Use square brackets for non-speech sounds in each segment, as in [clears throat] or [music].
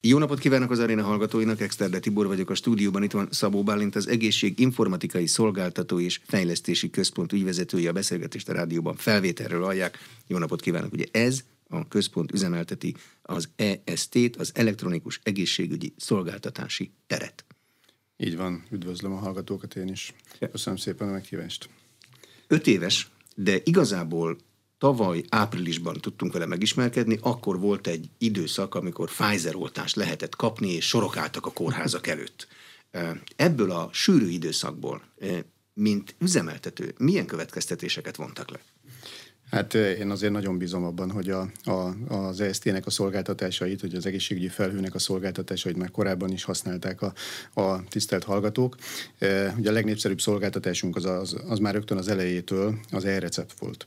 Jó napot kívánok az aréna hallgatóinak, Exterde Tibor vagyok a stúdióban, itt van Szabó Bálint, az Egészség Informatikai Szolgáltató és Fejlesztési Központ ügyvezetője, a beszélgetést a rádióban felvételről hallják. Jó napot kívánok, ugye ez a központ üzemelteti az EST-t, az Elektronikus Egészségügyi Szolgáltatási Teret. Így van, üdvözlöm a hallgatókat én is. Köszönöm szépen a meghívást. Öt éves, de igazából tavaly áprilisban tudtunk vele megismerkedni, akkor volt egy időszak, amikor Pfizer oltást lehetett kapni, és sorok álltak a kórházak előtt. Ebből a sűrű időszakból, mint üzemeltető, milyen következtetéseket vontak le? Hát én azért nagyon bízom abban, hogy a, a, az ESZT-nek a szolgáltatásait, hogy az egészségügyi felhőnek a szolgáltatásait már korábban is használták a, a tisztelt hallgatók. Ugye a legnépszerűbb szolgáltatásunk az, az, az már rögtön az elejétől az e-recept volt.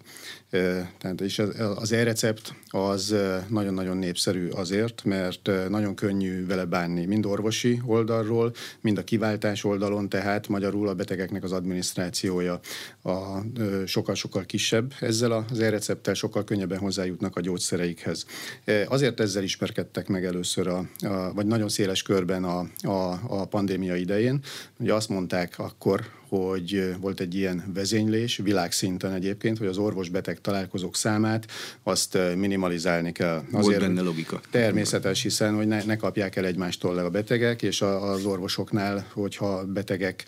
Tehát és az e-recept az nagyon-nagyon népszerű azért, mert nagyon könnyű vele bánni, mind orvosi oldalról, mind a kiváltás oldalon, tehát magyarul a betegeknek az adminisztrációja a sokkal-sokkal kisebb ezzel az e-recepttel, sokkal könnyebben hozzájutnak a gyógyszereikhez. Azért ezzel ismerkedtek meg először, a, a, vagy nagyon széles körben a, a, a pandémia idején. Ugye azt mondták akkor, hogy volt egy ilyen vezénylés, világszinten egyébként, hogy az orvos-beteg találkozók számát azt minimalizálni kell. Azért volt benne logika. Természetes, hiszen hogy ne, ne kapják el egymástól le a betegek, és a, az orvosoknál, hogyha betegek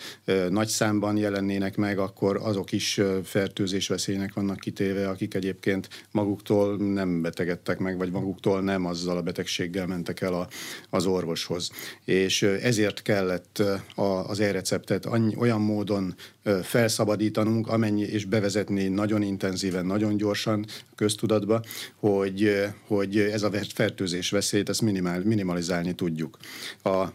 nagy számban jelennének meg, akkor azok is fertőzés veszélynek vannak kitéve, akik egyébként maguktól nem betegedtek meg, vagy maguktól nem azzal a betegséggel mentek el a, az orvoshoz. És ezért kellett a, az e-receptet olyan módon módon felszabadítanunk, amennyi, és bevezetni nagyon intenzíven, nagyon gyorsan köztudatba, hogy, hogy ez a fertőzés veszélyt, ezt minimál, minimalizálni tudjuk. A,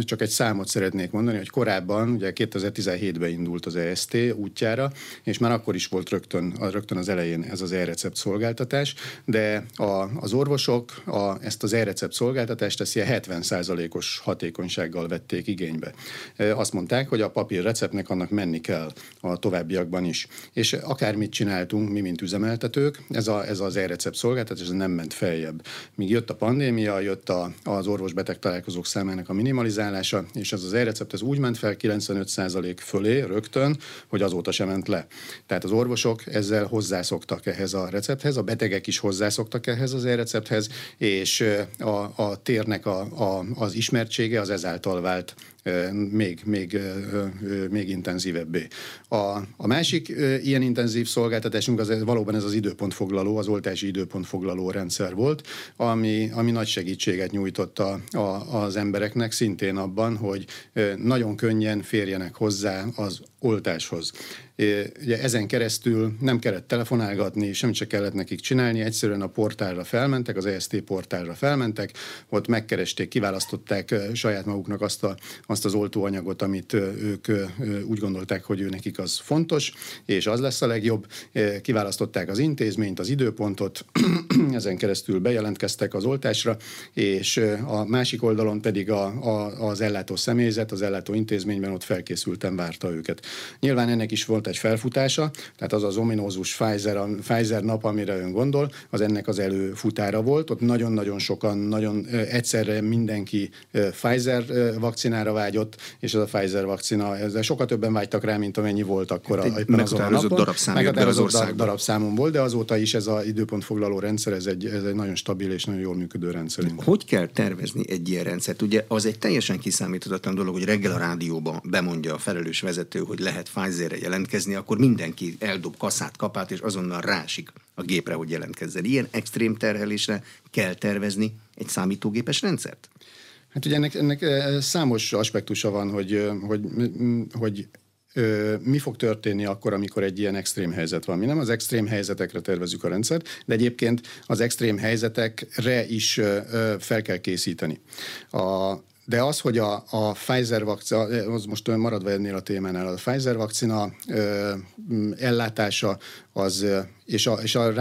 csak egy számot szeretnék mondani, hogy korábban, ugye 2017-ben indult az EST útjára, és már akkor is volt rögtön, rögtön az elején ez az e-recept szolgáltatás, de a, az orvosok a, ezt az e-recept szolgáltatást ezt ilyen 70%-os hatékonysággal vették igénybe. Azt mondták, hogy a papír receptnek annak menni kell a továbbiakban is. És akármit csináltunk, mi, mint üzemeltetők, ez, a, ez az e-recept szolgáltatás, ez nem ment feljebb. Míg jött a pandémia, jött a, az orvos-beteg találkozók számának a minimalizálása, és ez az e-recept ez úgy ment fel 95% fölé rögtön, hogy azóta sem ment le. Tehát az orvosok ezzel hozzászoktak ehhez a recepthez, a betegek is hozzászoktak ehhez az e-recepthez, és a, a térnek a, a, az ismertsége az ezáltal vált még, még, még intenzívebbé. A, a másik ilyen intenzív szolgáltatásunk az valóban ez az időpontfoglaló, az oltási időpontfoglaló rendszer volt, ami, ami nagy segítséget nyújtott a, a, az embereknek szintén abban, hogy nagyon könnyen férjenek hozzá az oltáshoz. Ugye ezen keresztül nem kellett telefonálgatni, semmit se kellett nekik csinálni, egyszerűen a portálra felmentek, az EST portálra felmentek, ott megkeresték, kiválasztották saját maguknak azt, a, azt az oltóanyagot, amit ők úgy gondolták, hogy ő nekik az fontos, és az lesz a legjobb. Kiválasztották az intézményt, az időpontot, [clears throat] ezen keresztül bejelentkeztek az oltásra, és a másik oldalon pedig a, a, az ellátó személyzet, az ellátó intézményben ott felkészülten várta őket. Nyilván ennek is volt egy felfutása, tehát az az ominózus Pfizer, a Pfizer nap, amire ön gondol, az ennek az előfutára volt. Ott nagyon-nagyon sokan, nagyon egyszerre mindenki Pfizer vakcinára vágyott, és ez a Pfizer vakcina, ezzel sokkal többen vágytak rá, mint amennyi volt akkor hát a, azon a napon. darabszám meghatározott darab, darabszámon volt, de azóta is ez az időpontfoglaló rendszer, ez egy, ez egy nagyon stabil és nagyon jól működő rendszer. Hogy kell tervezni egy ilyen rendszert? Ugye az egy teljesen kiszámíthatatlan dolog, hogy reggel a rádióban bemondja a felelős vezető, hogy lehet Pfizerre jelentkezni, akkor mindenki eldob kaszát, kapát, és azonnal rásik a gépre, hogy jelentkezzen. Ilyen extrém terhelésre kell tervezni egy számítógépes rendszert? Hát ugye ennek, ennek számos aspektusa van, hogy, hogy, hogy mi fog történni akkor, amikor egy ilyen extrém helyzet van. Mi nem az extrém helyzetekre tervezünk a rendszert, de egyébként az extrém helyzetekre is fel kell készíteni. A, de az, hogy a, a Pfizer vakcina, az most maradva ennél a témánál, a Pfizer vakcina ö, ellátása az, és a, és a,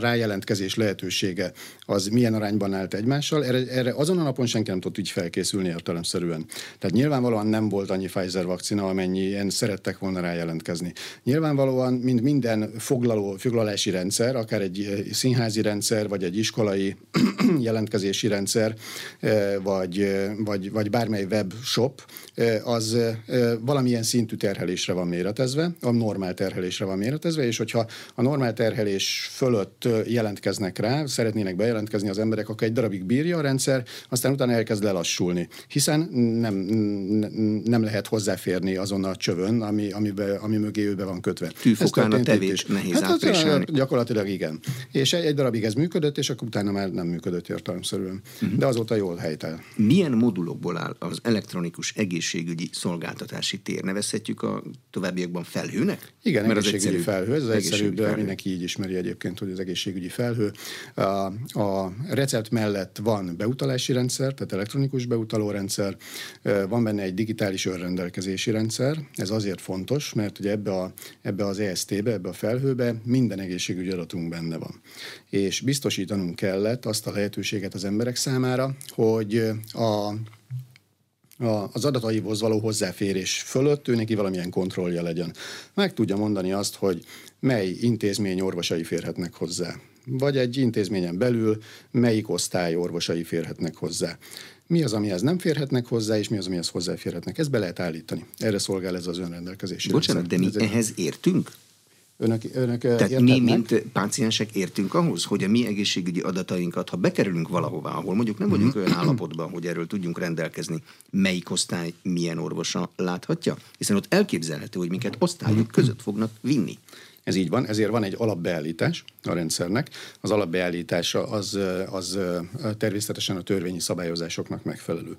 rájelentkezés lehetősége az milyen arányban állt egymással, erre, erre azon a napon senki nem tudott így felkészülni értelemszerűen. Tehát nyilvánvalóan nem volt annyi Pfizer vakcina, amennyien szerettek volna rájelentkezni. Nyilvánvalóan, mint minden foglaló, foglalási rendszer, akár egy színházi rendszer, vagy egy iskolai [clears throat] jelentkezési rendszer, vagy, vagy, vagy bármely webshop, az valamilyen szintű terhelésre van méretezve, a normál terhelésre van méretezve, és hogyha a normál terhelés fölött jelentkeznek rá, szeretnének bejelentkezni az emberek, akkor egy darabig bírja a rendszer, aztán utána elkezd lelassulni, hiszen nem, nem lehet hozzáférni azon a csövön, ami, amibe, ami mögé ő be van kötve. Tűfokán a tevés nehéz hát, az, Gyakorlatilag igen. És egy, egy darabig ez működött, és akkor utána már nem működött értelemszerűen. Uh-huh. De azóta jól helytel. Milyen modulokból áll az elektronikus egészségügyi szolgáltatási tér? Nevezhetjük a továbbiakban felhőnek? Igen, Mert egészségügyi az felhő. Ez az egyszerűbb, felhő. mindenki így ismeri egyébként, hogy az egészségügyi felhő. A, a recept mellett van beutalási rendszer, tehát elektronikus beutaló rendszer, van benne egy digitális önrendelkezési rendszer. Ez azért fontos, mert ugye ebbe, a, ebbe az EST-be, ebbe a felhőbe minden egészségügyi adatunk benne van. És biztosítanunk kellett azt a lehetőséget az emberek számára, hogy a az adataihoz való hozzáférés fölött ő neki valamilyen kontrollja legyen. Meg tudja mondani azt, hogy mely intézmény orvosai férhetnek hozzá. Vagy egy intézményen belül melyik osztály orvosai férhetnek hozzá. Mi az, amihez nem férhetnek hozzá, és mi az, amihez hozzáférhetnek. Ezt be lehet állítani. Erre szolgál ez az önrendelkezési Bocsánat, rendszer. de mi ez ehhez értünk? Önök, önök Tehát mi, mint páciensek értünk ahhoz, hogy a mi egészségügyi adatainkat, ha bekerülünk valahová, ahol mondjuk nem vagyunk olyan állapotban, hogy erről tudjunk rendelkezni, melyik osztály milyen orvosa láthatja? Hiszen ott elképzelhető, hogy minket osztályok között fognak vinni. Ez így van, ezért van egy alapbeállítás a rendszernek. Az alapbeállítása az, az természetesen a törvényi szabályozásoknak megfelelő.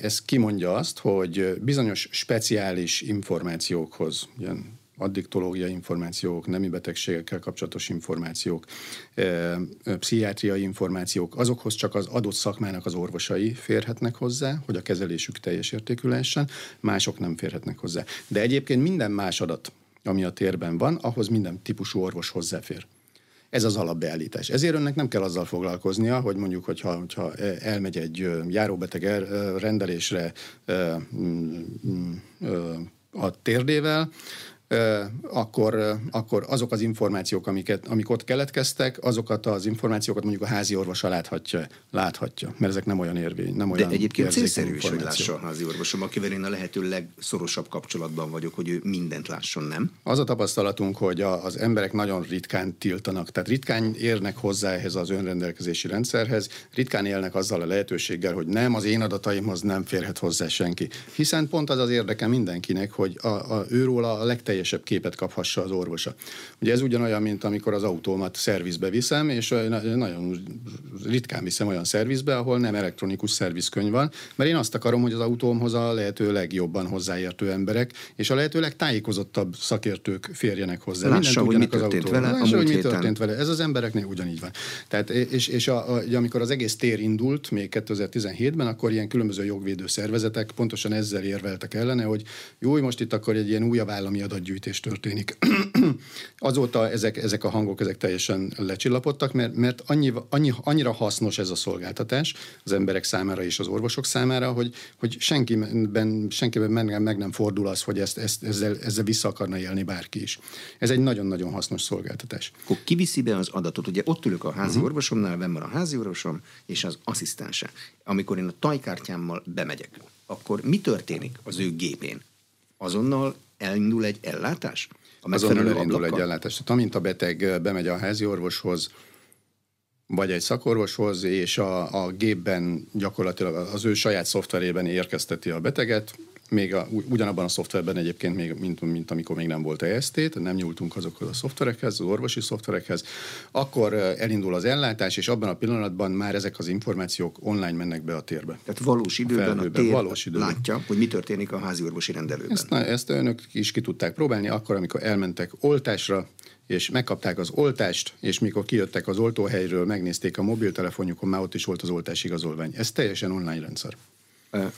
Ez kimondja azt, hogy bizonyos speciális információkhoz, ilyen addiktológiai információk, nemi betegségekkel kapcsolatos információk, pszichiátriai információk, azokhoz csak az adott szakmának az orvosai férhetnek hozzá, hogy a kezelésük teljes értékű lehessen, mások nem férhetnek hozzá. De egyébként minden más adat, ami a térben van, ahhoz minden típusú orvos hozzáfér. Ez az alapbeállítás. Ezért önnek nem kell azzal foglalkoznia, hogy mondjuk, hogyha, hogyha elmegy egy járóbeteg rendelésre mm, mm, a térdével, akkor, akkor azok az információk, amiket, amik ott keletkeztek, azokat az információkat mondjuk a házi orvosa láthatja, láthatja mert ezek nem olyan érvény, nem olyan De egyébként célszerű is, hogy lássa a házi orvosom, akivel én a lehető legszorosabb kapcsolatban vagyok, hogy ő mindent lásson, nem? Az a tapasztalatunk, hogy a, az emberek nagyon ritkán tiltanak, tehát ritkán érnek hozzá ehhez az önrendelkezési rendszerhez, ritkán élnek azzal a lehetőséggel, hogy nem, az én adataimhoz nem férhet hozzá senki. Hiszen pont az az érdeke mindenkinek, hogy a, a, őról a legteljesebb teljesebb képet kaphassa az orvosa. Ugye ez ugyanolyan, mint amikor az autómat szervizbe viszem, és nagyon ritkán viszem olyan szervizbe, ahol nem elektronikus szervizkönyv van, mert én azt akarom, hogy az autómhoz a lehető legjobban hozzáértő emberek, és a lehető legtájékozottabb szakértők férjenek hozzá. Lássa, hogy mi történt az vele, Lássa, hogy mi történt vele. Ez az embereknél ugyanígy van. Tehát, és, és a, a, amikor az egész tér indult, még 2017-ben, akkor ilyen különböző jogvédő szervezetek pontosan ezzel érveltek ellene, hogy jó, most itt akkor egy ilyen újabb állami adat adatgyűjtés történik. [clears throat] Azóta ezek, ezek a hangok ezek teljesen lecsillapodtak, mert, mert annyi, annyi, annyira hasznos ez a szolgáltatás az emberek számára és az orvosok számára, hogy, hogy senkiben, senkiben meg, nem fordul az, hogy ezt, ezt, ezzel, ezzel vissza akarna élni bárki is. Ez egy nagyon-nagyon hasznos szolgáltatás. Akkor kiviszi be az adatot? Ugye ott ülök a házi uh-huh. orvosomnál, benn van a házi orvosom és az asszisztense. Amikor én a tajkártyámmal bemegyek, akkor mi történik az ő gépén? Azonnal elindul egy ellátás? A Azonnal elindul egy ellátás. Tehát amint a beteg bemegy a házi orvoshoz, vagy egy szakorvoshoz, és a, a gépben gyakorlatilag az ő saját szoftverében érkezteti a beteget, még a, ugyanabban a szoftverben egyébként, még, mint, mint amikor még nem volt EST, tehát nem nyúltunk azokhoz a szoftverekhez, az orvosi szoftverekhez, akkor elindul az ellátás, és abban a pillanatban már ezek az információk online mennek be a térbe. Tehát valós időben a, a tér valós időben. látja, hogy mi történik a házi orvosi rendelőben. Ezt, na, ezt önök is ki tudták próbálni, akkor, amikor elmentek oltásra, és megkapták az oltást, és mikor kijöttek az oltóhelyről, megnézték a mobiltelefonjukon, már ott is volt az oltás igazolvány. Ez teljesen online rendszer.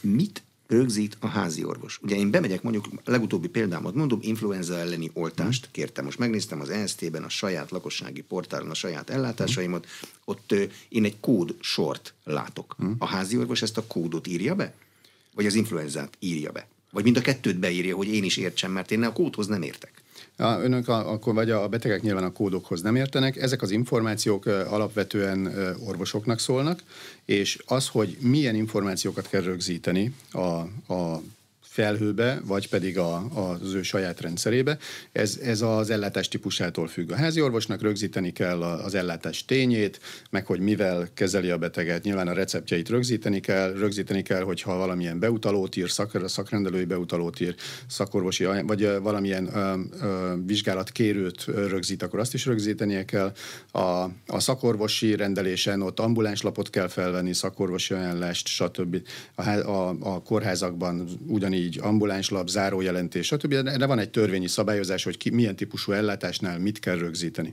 Mit rögzít a házi orvos. Ugye én bemegyek, mondjuk legutóbbi példámat mondom, influenza elleni oltást kértem. Most megnéztem az EST-ben a saját lakossági portálon a saját ellátásaimat, ott én egy kód sort látok. A házi orvos ezt a kódot írja be? Vagy az influenzát írja be? Vagy mind a kettőt beírja, hogy én is értsem, mert én a kódhoz nem értek. A, önök a, akkor vagy a betegek nyilván a kódokhoz nem értenek, ezek az információk alapvetően orvosoknak szólnak, és az, hogy milyen információkat kell rögzíteni a, a felhőbe, vagy pedig a, az ő saját rendszerébe. Ez, ez az ellátás típusától függ. A házi orvosnak rögzíteni kell az ellátás tényét, meg hogy mivel kezeli a beteget. Nyilván a receptjeit rögzíteni kell, rögzíteni kell, hogyha valamilyen beutalót ír, szak, szakrendelői beutalót ír, szakorvosi, vagy valamilyen ö, ö, vizsgálatkérőt rögzít, akkor azt is rögzítenie kell. A, a szakorvosi rendelésen ott ambulánslapot kell felvenni, szakorvosi ajánlást, stb. A, a, a kórházakban ugyanígy így ambulánslap, zárójelentés, stb. De van egy törvényi szabályozás, hogy ki, milyen típusú ellátásnál mit kell rögzíteni.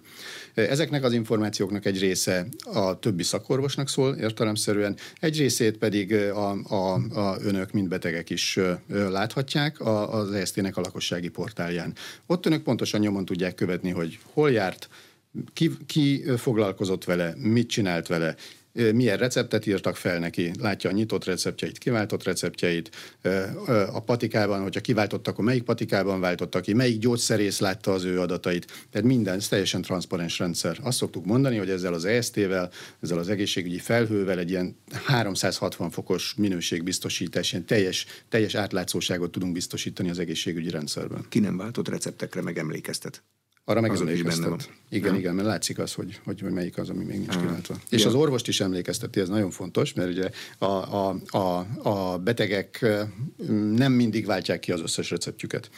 Ezeknek az információknak egy része a többi szakorvosnak szól értelemszerűen, egy részét pedig a, a, a önök, mint betegek is láthatják az ESZT-nek a lakossági portálján. Ott önök pontosan nyomon tudják követni, hogy hol járt, ki, ki foglalkozott vele, mit csinált vele, milyen receptet írtak fel neki, látja a nyitott receptjeit, kiváltott receptjeit, a patikában, hogyha kiváltottak, akkor melyik patikában váltottak ki, melyik gyógyszerész látta az ő adatait. Tehát minden, ez teljesen transzparens rendszer. Azt szoktuk mondani, hogy ezzel az EST-vel, ezzel az egészségügyi felhővel egy ilyen 360 fokos minőségbiztosítás, ilyen teljes, teljes átlátszóságot tudunk biztosítani az egészségügyi rendszerben. Ki nem váltott receptekre megemlékeztet? Arra meg emlékeztet. Igen, ja. igen, mert látszik az, hogy, hogy, hogy melyik az, ami még nincs kiváltva. És ja. az orvost is emlékezteti, ez nagyon fontos, mert ugye a, a, a, a betegek nem mindig váltják ki az összes receptjüket.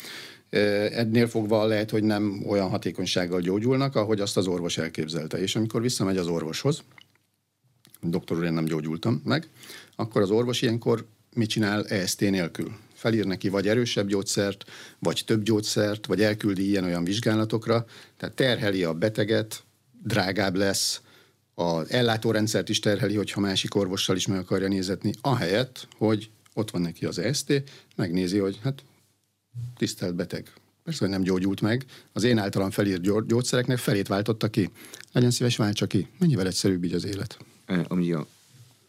Ennél fogva lehet, hogy nem olyan hatékonysággal gyógyulnak, ahogy azt az orvos elképzelte. És amikor visszamegy az orvoshoz, doktor úr, én nem gyógyultam meg, akkor az orvos ilyenkor mit csinál EST nélkül? Felír neki vagy erősebb gyógyszert, vagy több gyógyszert, vagy elküldi ilyen-olyan vizsgálatokra, tehát terheli a beteget, drágább lesz, az ellátórendszert is terheli, hogyha másik orvossal is meg akarja nézetni, ahelyett, hogy ott van neki az EST, megnézi, hogy hát tisztelt beteg, persze, hogy nem gyógyult meg, az én általam felírt gyógyszereknek felét váltotta ki. Legyen szíves, váltsa ki. Mennyivel egyszerűbb így az élet. Ami a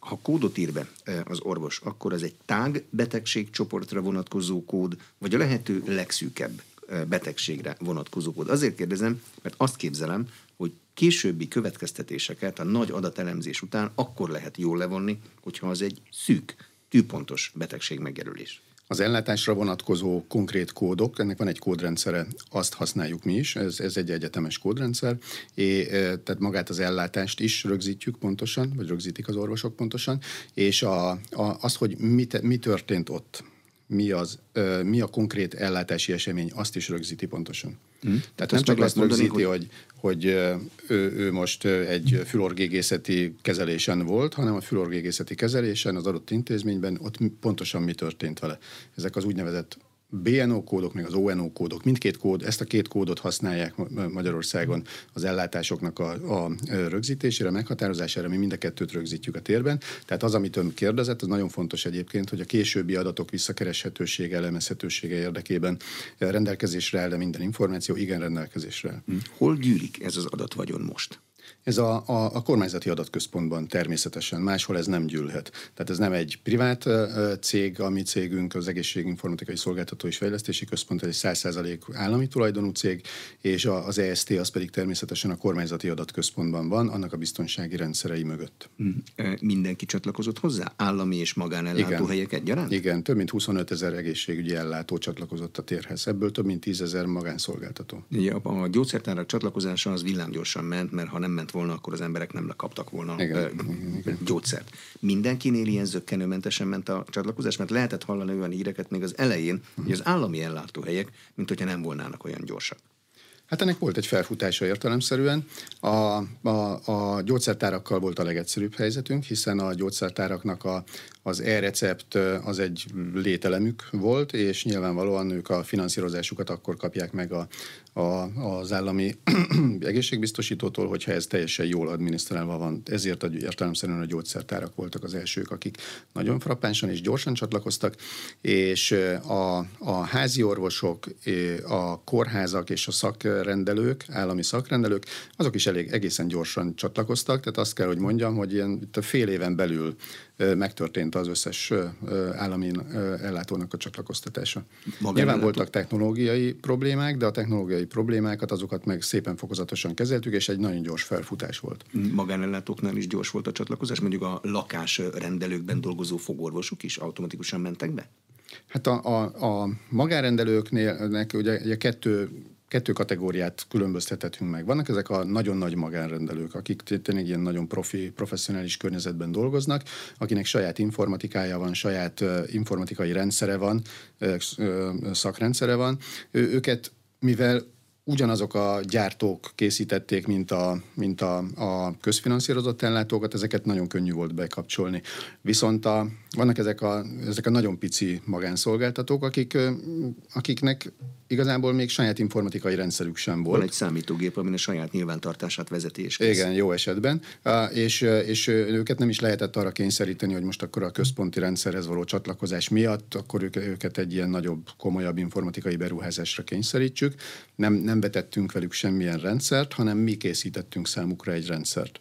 ha kódot ír be e, az orvos, akkor ez egy tág betegségcsoportra vonatkozó kód, vagy a lehető legszűkebb e, betegségre vonatkozó kód. Azért kérdezem, mert azt képzelem, hogy későbbi következtetéseket a nagy adatelemzés után akkor lehet jól levonni, hogyha az egy szűk, tűpontos betegség megjelölés. Az ellátásra vonatkozó konkrét kódok, ennek van egy kódrendszere, azt használjuk mi is, ez, ez egy egyetemes kódrendszer, és tehát magát az ellátást is rögzítjük pontosan, vagy rögzítik az orvosok pontosan, és a, a, az, hogy mi, mi történt ott, mi, az, mi a konkrét ellátási esemény, azt is rögzíti pontosan. Hmm. Tehát nem csak azt rögzíti, hogy, hogy, hogy ő, ő most egy fülorgégészeti kezelésen volt, hanem a fülorgégészeti kezelésen az adott intézményben ott pontosan mi történt vele. Ezek az úgynevezett BNO kódok, meg az ONO kódok, mindkét kód, ezt a két kódot használják Magyarországon az ellátásoknak a, a rögzítésére, meghatározására, mi mind a kettőt rögzítjük a térben. Tehát az, amit ön kérdezett, az nagyon fontos egyébként, hogy a későbbi adatok visszakereshetősége, elemezhetősége érdekében rendelkezésre áll minden információ, igen rendelkezésre. Hol gyűlik ez az adatvagyon most? Ez a, a, a kormányzati adatközpontban természetesen, máshol ez nem gyűlhet. Tehát ez nem egy privát cég, a mi cégünk, az Egészséginformatikai Szolgáltató és Fejlesztési Központ, egy 100% állami tulajdonú cég, és az EST az pedig természetesen a kormányzati adatközpontban van, annak a biztonsági rendszerei mögött. Mm. Mindenki csatlakozott hozzá? Állami és magánellátó helyek egyaránt? Igen, több mint 25 ezer egészségügyi ellátó csatlakozott a térhez, ebből több mint 10 ezer magánszolgáltató. Ja, a gyógyszertárak csatlakozása az villámgyorsan ment, mert ha nem ment volna, akkor az emberek nem lekaptak volna igen, ö, igen, igen. gyógyszert. Mindenkinél ilyen zöggenőmentesen ment a csatlakozás, mert lehetett hallani olyan híreket még az elején, hogy az állami ellátóhelyek, mint hogyha nem volnának olyan gyorsak. Hát ennek volt egy felfutása értelemszerűen. A, a, a gyógyszertárakkal volt a legegyszerűbb helyzetünk, hiszen a gyógyszertáraknak a, az e-recept az egy lételemük volt, és nyilvánvalóan ők a finanszírozásukat akkor kapják meg a, a, az állami [clears throat] egészségbiztosítótól, hogyha ez teljesen jól adminisztrálva van. Ezért értelemszerűen a gyógyszertárak voltak az elsők, akik nagyon frappánsan és gyorsan csatlakoztak, és a, a házi orvosok, a kórházak és a szakrendelők, állami szakrendelők, azok is elég egészen gyorsan csatlakoztak, tehát azt kell, hogy mondjam, hogy ilyen itt a fél éven belül megtörtént az összes állami ellátónak a csatlakoztatása. Magán Nyilván voltak technológiai problémák, de a technológiai problémákat azokat meg szépen fokozatosan kezeltük, és egy nagyon gyors felfutás volt. Magánellátóknál is gyors volt a csatlakozás, mondjuk a lakásrendelőkben dolgozó fogorvosok is automatikusan mentek be? Hát a, a, a magánrendelőknél ugye, ugye kettő kettő kategóriát különböztethetünk meg. Vannak ezek a nagyon nagy magánrendelők, akik tényleg ilyen nagyon profi, professzionális környezetben dolgoznak, akinek saját informatikája van, saját informatikai rendszere van, szakrendszere van. Ő, őket, mivel ugyanazok a gyártók készítették, mint a, mint a, a közfinanszírozott ellátókat, ezeket nagyon könnyű volt bekapcsolni. Viszont a, vannak ezek a, ezek a nagyon pici magánszolgáltatók, akik, akiknek igazából még saját informatikai rendszerük sem volt. Van egy számítógép, amin a saját nyilvántartását vezeti és kész. Igen, jó esetben. És, és őket nem is lehetett arra kényszeríteni, hogy most akkor a központi rendszerhez való csatlakozás miatt, akkor őket egy ilyen nagyobb, komolyabb informatikai beruházásra kényszerítsük. Nem, nem vetettünk velük semmilyen rendszert, hanem mi készítettünk számukra egy rendszert.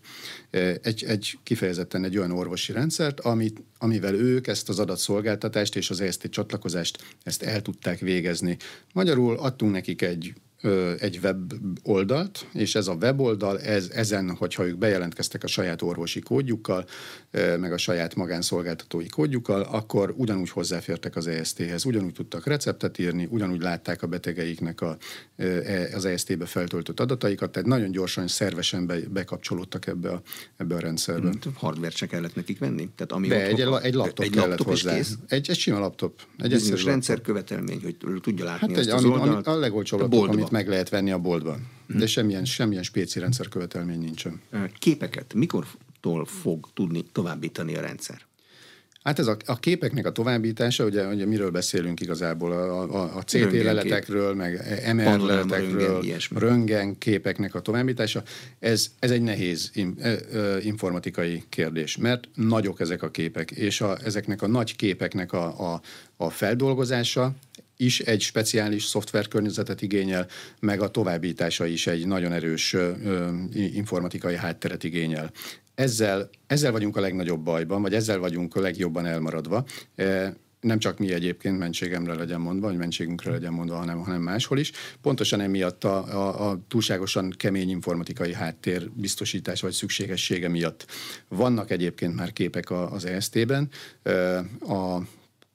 Egy, egy kifejezetten egy olyan orvosi rendszert, amit, amivel ők ezt az adatszolgáltatást és az EST csatlakozást ezt el tudták végezni. Magyarul adtunk nekik egy egy web oldalt, és ez a weboldal, ez, ezen, hogyha ők bejelentkeztek a saját orvosi kódjukkal, meg a saját magánszolgáltatói kódjukkal, akkor ugyanúgy hozzáfértek az EST-hez, ugyanúgy tudtak receptet írni, ugyanúgy látták a betegeiknek a, e, az EST-be feltöltött adataikat, tehát nagyon gyorsan, szervesen be, bekapcsolódtak ebbe a, ebbe a rendszerbe. Hmm, hardware se kellett nekik venni? Tehát ami De egy, egy laptop egy kellett laptop hozzá. Egy, egy sima laptop. Egy Bizonyos rendszer követelmény, hogy tudja látni hát egy, az ami, oldalt, ami a legolcsóbb laptop, amit meg lehet venni a boltban. De semmilyen, semmilyen spéci rendszer követelmény nincsen. Képeket mikortól fog tudni továbbítani a rendszer? Hát ez a, a képeknek a továbbítása, ugye, ugye miről beszélünk igazából, a, a, a CT leletekről, meg MR leletekről, röngen, röngen képeknek a továbbítása, ez, ez egy nehéz in, e, e, informatikai kérdés, mert nagyok ezek a képek, és a, ezeknek a nagy képeknek a, a, a feldolgozása is egy speciális szoftverkörnyezetet igényel, meg a továbbítása is egy nagyon erős informatikai hátteret igényel. Ezzel, ezzel vagyunk a legnagyobb bajban, vagy ezzel vagyunk a legjobban elmaradva. E, nem csak mi egyébként mentségemre legyen mondva, vagy mentségünkre legyen mondva, hanem, hanem máshol is. Pontosan emiatt a, a, a túlságosan kemény informatikai háttér biztosítás vagy szükségessége miatt. Vannak egyébként már képek az EST-ben. A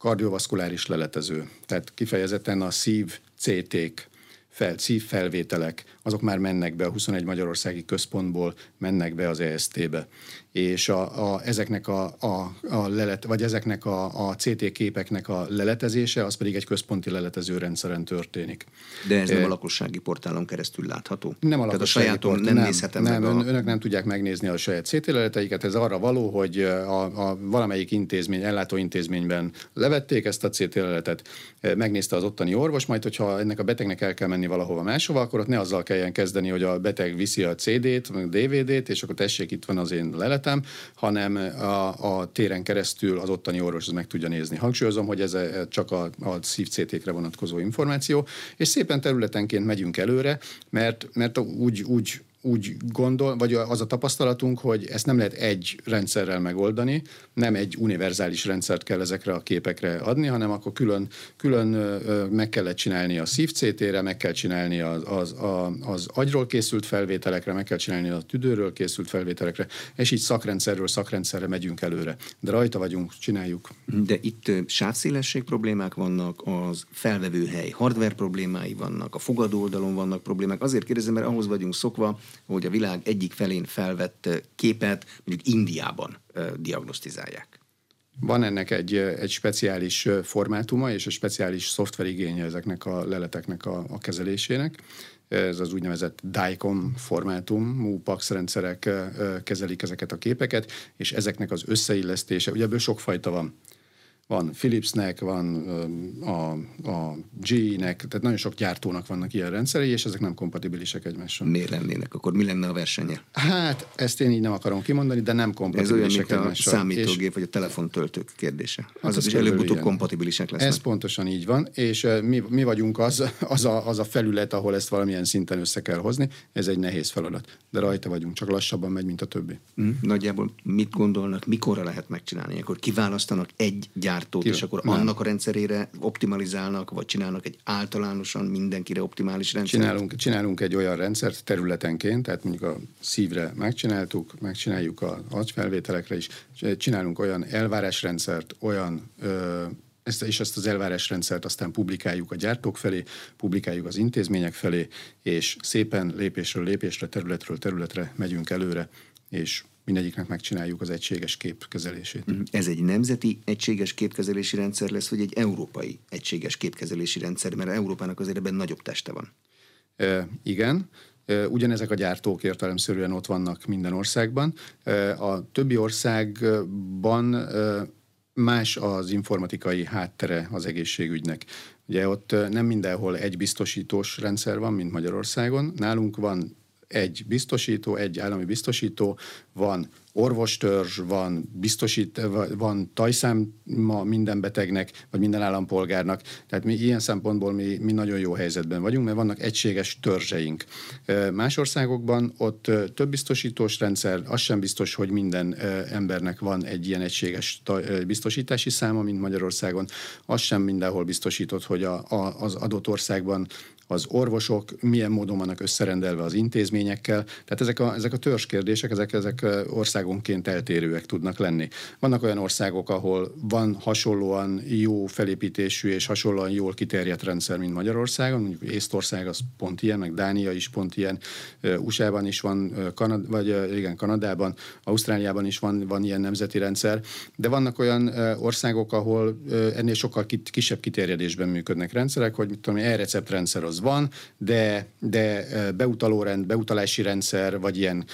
kardiovaszkuláris leletező, tehát kifejezetten a szív CT-k, fel, szívfelvételek, azok már mennek be a 21 Magyarországi Központból, mennek be az EST-be és a, a, ezeknek a, a, a lelet, vagy ezeknek a, a CT képeknek a leletezése, az pedig egy központi leletező rendszeren történik. De ez e, nem a lakossági portálon keresztül látható? Nem a lakossági Tehát a sajáton nem, nem nézhetem nem, meg a... önök nem tudják megnézni a saját CT leleteiket, ez arra való, hogy a, a valamelyik intézmény, ellátó intézményben levették ezt a CT leletet, megnézte az ottani orvos, majd hogyha ennek a betegnek el kell menni valahova máshova, akkor ott ne azzal kelljen kezdeni, hogy a beteg viszi a CD-t, meg DVD-t, és akkor tessék, itt van az én lelet területem, hanem a, a téren keresztül az ottani orvos meg tudja nézni. Hangsúlyozom, hogy ez csak a, a szívcétékre vonatkozó információ, és szépen területenként megyünk előre, mert, mert úgy, úgy úgy gondol, vagy az a tapasztalatunk, hogy ezt nem lehet egy rendszerrel megoldani, nem egy univerzális rendszert kell ezekre a képekre adni, hanem akkor külön, külön meg kellett csinálni a szívcétére, meg kell csinálni az, az, az agyról készült felvételekre, meg kell csinálni a tüdőről készült felvételekre, és így szakrendszerről szakrendszerre megyünk előre. De rajta vagyunk, csináljuk. De itt sávszélesség problémák vannak, az felvevőhely hardware problémái vannak, a fogadó oldalon vannak problémák. Azért kérdezem, mert ahhoz vagyunk szokva, hogy a világ egyik felén felvett képet mondjuk Indiában diagnosztizálják. Van ennek egy, egy speciális formátuma és egy speciális szoftverigénye ezeknek a leleteknek a, a kezelésének. Ez az úgynevezett DICOM formátum, MUPAX rendszerek kezelik ezeket a képeket, és ezeknek az összeillesztése, ugye ebből sokfajta van van Philipsnek, van a, a GE-nek, tehát nagyon sok gyártónak vannak ilyen rendszerei, és ezek nem kompatibilisek egymással. Miért lennének? Akkor mi lenne a versenye? Hát, ezt én így nem akarom kimondani, de nem kompatibilisek Ez olyan, mint a számítógép és... vagy a telefontöltők kérdése. Hát az, az is előbb-utóbb kompatibilisek lesznek. Ez pontosan így van, és mi, mi vagyunk az, az, a, az a felület, ahol ezt valamilyen szinten össze kell hozni. Ez egy nehéz feladat, de rajta vagyunk, csak lassabban megy, mint a többi. Mm, nagyjából mit gondolnak, mikorra lehet megcsinálni? Akkor kiválasztanak egy gyár gyártót, és akkor nem. annak a rendszerére optimalizálnak, vagy csinálnak egy általánosan mindenkire optimális rendszert? Csinálunk, csinálunk egy olyan rendszert területenként, tehát mondjuk a szívre megcsináltuk, megcsináljuk az agyfelvételekre is, csinálunk olyan elvárásrendszert, olyan ö, ezt, és ezt az elvárásrendszert aztán publikáljuk a gyártók felé, publikáljuk az intézmények felé, és szépen lépésről lépésre, területről területre megyünk előre, és mindegyiknek megcsináljuk az egységes képkezelését. Mhm. Ez egy nemzeti egységes képkezelési rendszer lesz, vagy egy európai egységes képkezelési rendszer, mert Európának azért ebben nagyobb teste van. E, igen, Ugyanezek a gyártók értelemszerűen ott vannak minden országban. A többi országban más az informatikai háttere az egészségügynek. Ugye ott nem mindenhol egy biztosítós rendszer van, mint Magyarországon. Nálunk van egy biztosító, egy állami biztosító, van orvostörzs, van biztosít, van tajszám ma minden betegnek, vagy minden állampolgárnak. Tehát mi ilyen szempontból mi, mi nagyon jó helyzetben vagyunk, mert vannak egységes törzseink. Más országokban ott több biztosítós rendszer, az sem biztos, hogy minden embernek van egy ilyen egységes biztosítási száma, mint Magyarországon. Az sem mindenhol biztosított, hogy a, a, az adott országban az orvosok milyen módon vannak összerendelve az intézményekkel. Tehát ezek a, ezek a törzskérdések, ezek, ezek országonként eltérőek tudnak lenni. Vannak olyan országok, ahol van hasonlóan jó felépítésű és hasonlóan jól kiterjedt rendszer, mint Magyarországon, mondjuk Észtország az pont ilyen, meg Dánia is pont ilyen, USA-ban is van, Kanad, vagy igen, Kanadában, Ausztráliában is van, van ilyen nemzeti rendszer, de vannak olyan országok, ahol ennél sokkal kisebb kiterjedésben működnek rendszerek, hogy mit tudom, e-recept rendszer az van, de, de beutalórend, beutalási rendszer, vagy ilyen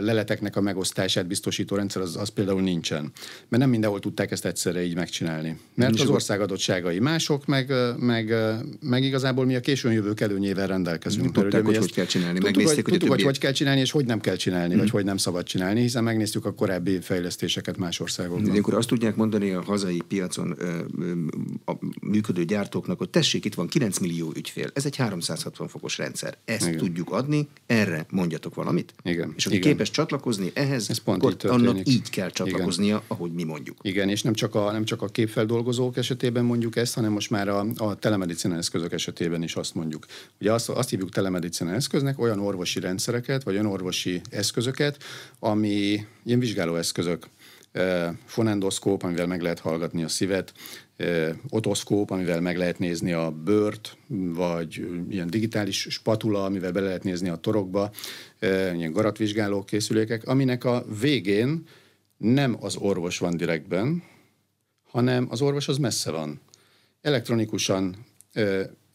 leleteknek a megosztását biztosító rendszer, az, az például nincsen. Mert nem mindenhol tudták ezt egyszerre így megcsinálni. Mert Nincs az ország adottságai mások, meg, meg, meg igazából mi a későn jövők előnyével rendelkezünk. Tudták, hogy hogy kell csinálni. Tudtuk, hogy, hogy, tudtuk, hogy hogy kell csinálni, és hogy nem kell csinálni, vagy hogy nem szabad csinálni, hiszen megnéztük a korábbi fejlesztéseket más országokban. Akkor azt tudják mondani a hazai piacon a működő gyártóknak, hogy tessék, itt van 9 millió ügyfél. Ez egy 360 fokos rendszer. Ezt Igen. tudjuk adni, erre mondjatok valamit. Igen. És aki Igen. képes csatlakozni ehhez, Ez pont így annak így kell csatlakoznia, Igen. ahogy mi mondjuk. Igen, és nem csak, a, nem csak a képfeldolgozók esetében mondjuk ezt, hanem most már a, a telemedicina eszközök esetében is azt mondjuk. Ugye azt, azt hívjuk telemedicina eszköznek, olyan orvosi rendszereket, vagy olyan orvosi eszközöket, ami ilyen vizsgálóeszközök, fonendoszkóp, amivel meg lehet hallgatni a szívet, otoszkóp, amivel meg lehet nézni a bőrt, vagy ilyen digitális spatula, amivel be lehet nézni a torokba, ilyen garatvizsgáló készülékek, aminek a végén nem az orvos van direktben, hanem az orvos az messze van. Elektronikusan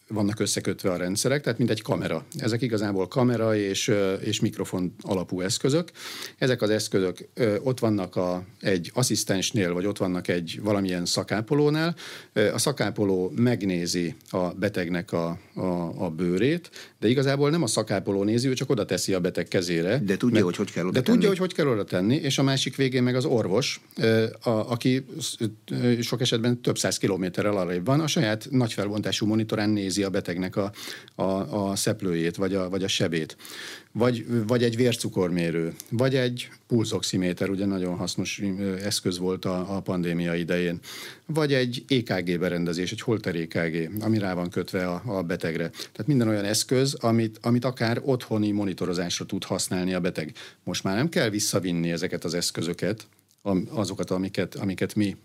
vannak összekötve a rendszerek, tehát mint egy kamera. Ezek igazából kamera és, és mikrofon alapú eszközök. Ezek az eszközök ott vannak a, egy asszisztensnél, vagy ott vannak egy valamilyen szakápolónál. A szakápoló megnézi a betegnek a, a, a bőrét, de igazából nem a szakápoló nézi, ő csak oda teszi a beteg kezére. De tudja, mert, hogy hogy kell oda De tenni. tudja, hogy hogy kell oda tenni, és a másik végén meg az orvos, a, aki sok esetben több száz kilométerrel arrébb van, a saját nagy felbontású monitorán nézi a betegnek a, a, a szeplőjét, vagy a, vagy a sebét. Vagy, vagy egy vércukormérő, vagy egy pulzoximéter, ugye nagyon hasznos eszköz volt a, a pandémia idején, vagy egy EKG berendezés, egy holter EKG, ami rá van kötve a, a betegre. Tehát minden olyan eszköz, amit, amit akár otthoni monitorozásra tud használni a beteg. Most már nem kell visszavinni ezeket az eszközöket, azokat, amiket, amiket mi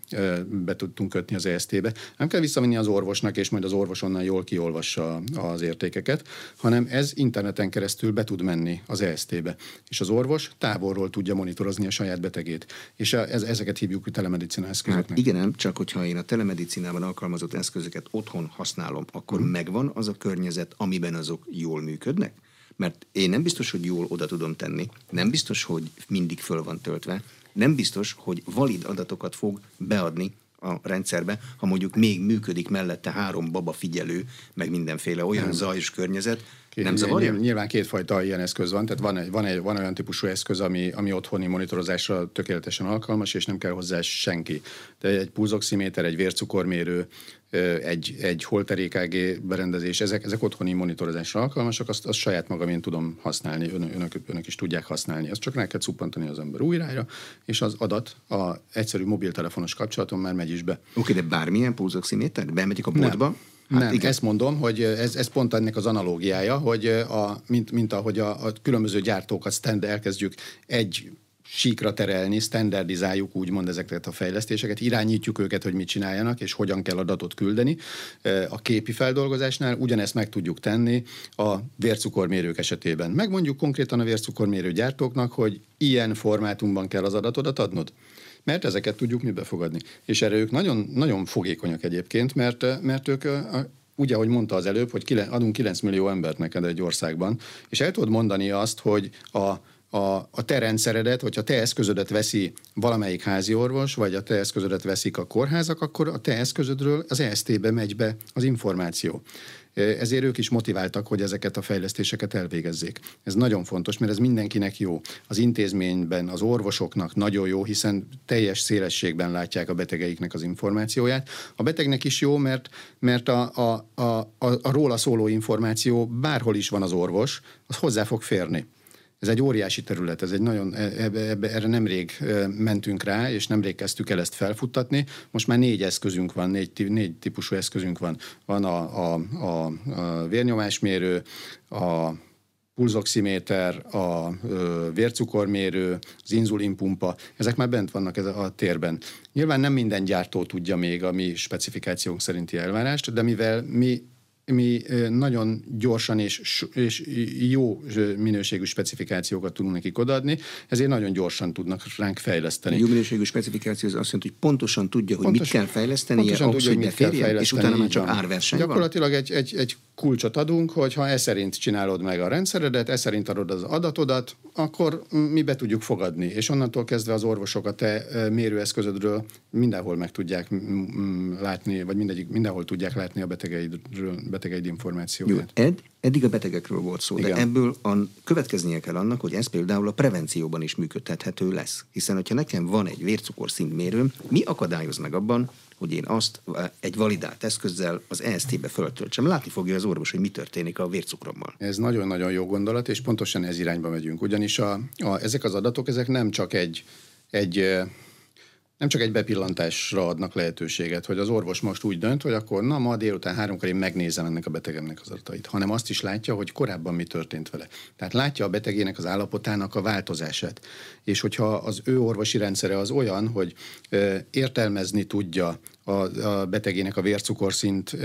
be tudtunk kötni az EST-be. Nem kell visszamenni az orvosnak, és majd az orvos onnan jól kiolvassa az értékeket, hanem ez interneten keresztül be tud menni az EST-be. És az orvos távolról tudja monitorozni a saját betegét. És ez, ezeket hívjuk telemedicina eszközöknek. Hát igen, nem, csak hogyha én a telemedicinában alkalmazott eszközöket otthon használom, akkor hmm. megvan az a környezet, amiben azok jól működnek? Mert én nem biztos, hogy jól oda tudom tenni, nem biztos, hogy mindig föl van töltve, nem biztos, hogy valid adatokat fog beadni a rendszerbe, ha mondjuk még működik mellette három baba figyelő, meg mindenféle olyan nem. zajos környezet, Két, nem zavarja? Nyilván kétfajta ilyen eszköz van, tehát van, egy, van, egy, van olyan típusú eszköz, ami, ami otthoni monitorozásra tökéletesen alkalmas, és nem kell hozzá senki. De egy pulzoximéter, egy vércukormérő, egy, egy holter EKG berendezés, ezek, ezek otthoni monitorozásra alkalmasak, azt, azt saját magam én tudom használni, Ön, önök, önök is tudják használni. Azt csak rá kell cuppantani az ember újrára, és az adat a egyszerű mobiltelefonos kapcsolaton már megy is be. Oké, de bármilyen pulzoximéter? Bemegyek a boltba? Nem. Hát nem, igen. ezt mondom, hogy ez, ez pont ennek az analógiája, hogy a, mint, mint ahogy a, a különböző gyártókat stand elkezdjük egy síkra terelni, standardizáljuk úgymond ezeket a fejlesztéseket, irányítjuk őket, hogy mit csináljanak, és hogyan kell adatot küldeni. A képi feldolgozásnál ugyanezt meg tudjuk tenni a vércukormérők esetében. Megmondjuk konkrétan a vércukormérő gyártóknak, hogy ilyen formátumban kell az adatodat adnod mert ezeket tudjuk mi befogadni. És erre ők nagyon, nagyon fogékonyak egyébként, mert, mert ők ugye, ahogy mondta az előbb, hogy adunk 9 millió embert neked egy országban, és el tudod mondani azt, hogy a a, a te rendszeredet, hogyha te eszközödet veszi valamelyik házi orvos, vagy a te eszközödet veszik a kórházak, akkor a te eszközödről az EST-be megy be az információ. Ezért ők is motiváltak, hogy ezeket a fejlesztéseket elvégezzék. Ez nagyon fontos, mert ez mindenkinek jó. Az intézményben, az orvosoknak nagyon jó, hiszen teljes szélességben látják a betegeiknek az információját. A betegnek is jó, mert, mert a, a, a, a, a róla szóló információ bárhol is van az orvos, az hozzá fog férni. Ez egy óriási terület, ez egy nagyon, ebbe, ebbe, erre nemrég mentünk rá, és nemrég kezdtük el ezt felfuttatni. Most már négy eszközünk van, négy, négy típusú eszközünk van. Van a, a, a, a vérnyomásmérő, a pulzoximéter, a ö, vércukormérő, az inzulinpumpa, ezek már bent vannak ez a, a térben. Nyilván nem minden gyártó tudja még a mi specifikációnk szerinti elvárást, de mivel mi mi nagyon gyorsan és, és jó minőségű specifikációkat tudunk nekik odaadni, ezért nagyon gyorsan tudnak ránk fejleszteni. A jó minőségű specifikáció az azt jelenti, hogy pontosan tudja, hogy pontosan, mit kell fejleszteni, pontosan tudja, hogy mit kell fejleszteni, és utána már csak árverseny Gyakorlatilag egy, egy, egy kulcsot adunk, hogy ha e szerint csinálod meg a rendszeredet, e szerint adod az adatodat, akkor mi be tudjuk fogadni. És onnantól kezdve az orvosok a te mérőeszközödről mindenhol meg tudják látni, vagy mindegyik, mindenhol tudják látni a betegeidről, betegeid információját. Jó, ed, eddig a betegekről volt szó, Igen. de ebből a, következnie kell annak, hogy ez például a prevencióban is működtethető lesz. Hiszen, hogyha nekem van egy vércukorszintmérőm, mi akadályoz meg abban, hogy én azt egy validált eszközzel az EST-be föltöltsem. Látni fogja az orvos, hogy mi történik a vércukrommal. Ez nagyon-nagyon jó gondolat, és pontosan ez irányba megyünk. Ugyanis a, a, ezek az adatok, ezek nem csak egy, egy nem csak egy bepillantásra adnak lehetőséget, hogy az orvos most úgy dönt, hogy akkor na ma délután háromkor én megnézem ennek a betegemnek az adatait, hanem azt is látja, hogy korábban mi történt vele. Tehát látja a betegének az állapotának a változását. És hogyha az ő orvosi rendszere az olyan, hogy értelmezni tudja a, a betegének a vércukorszint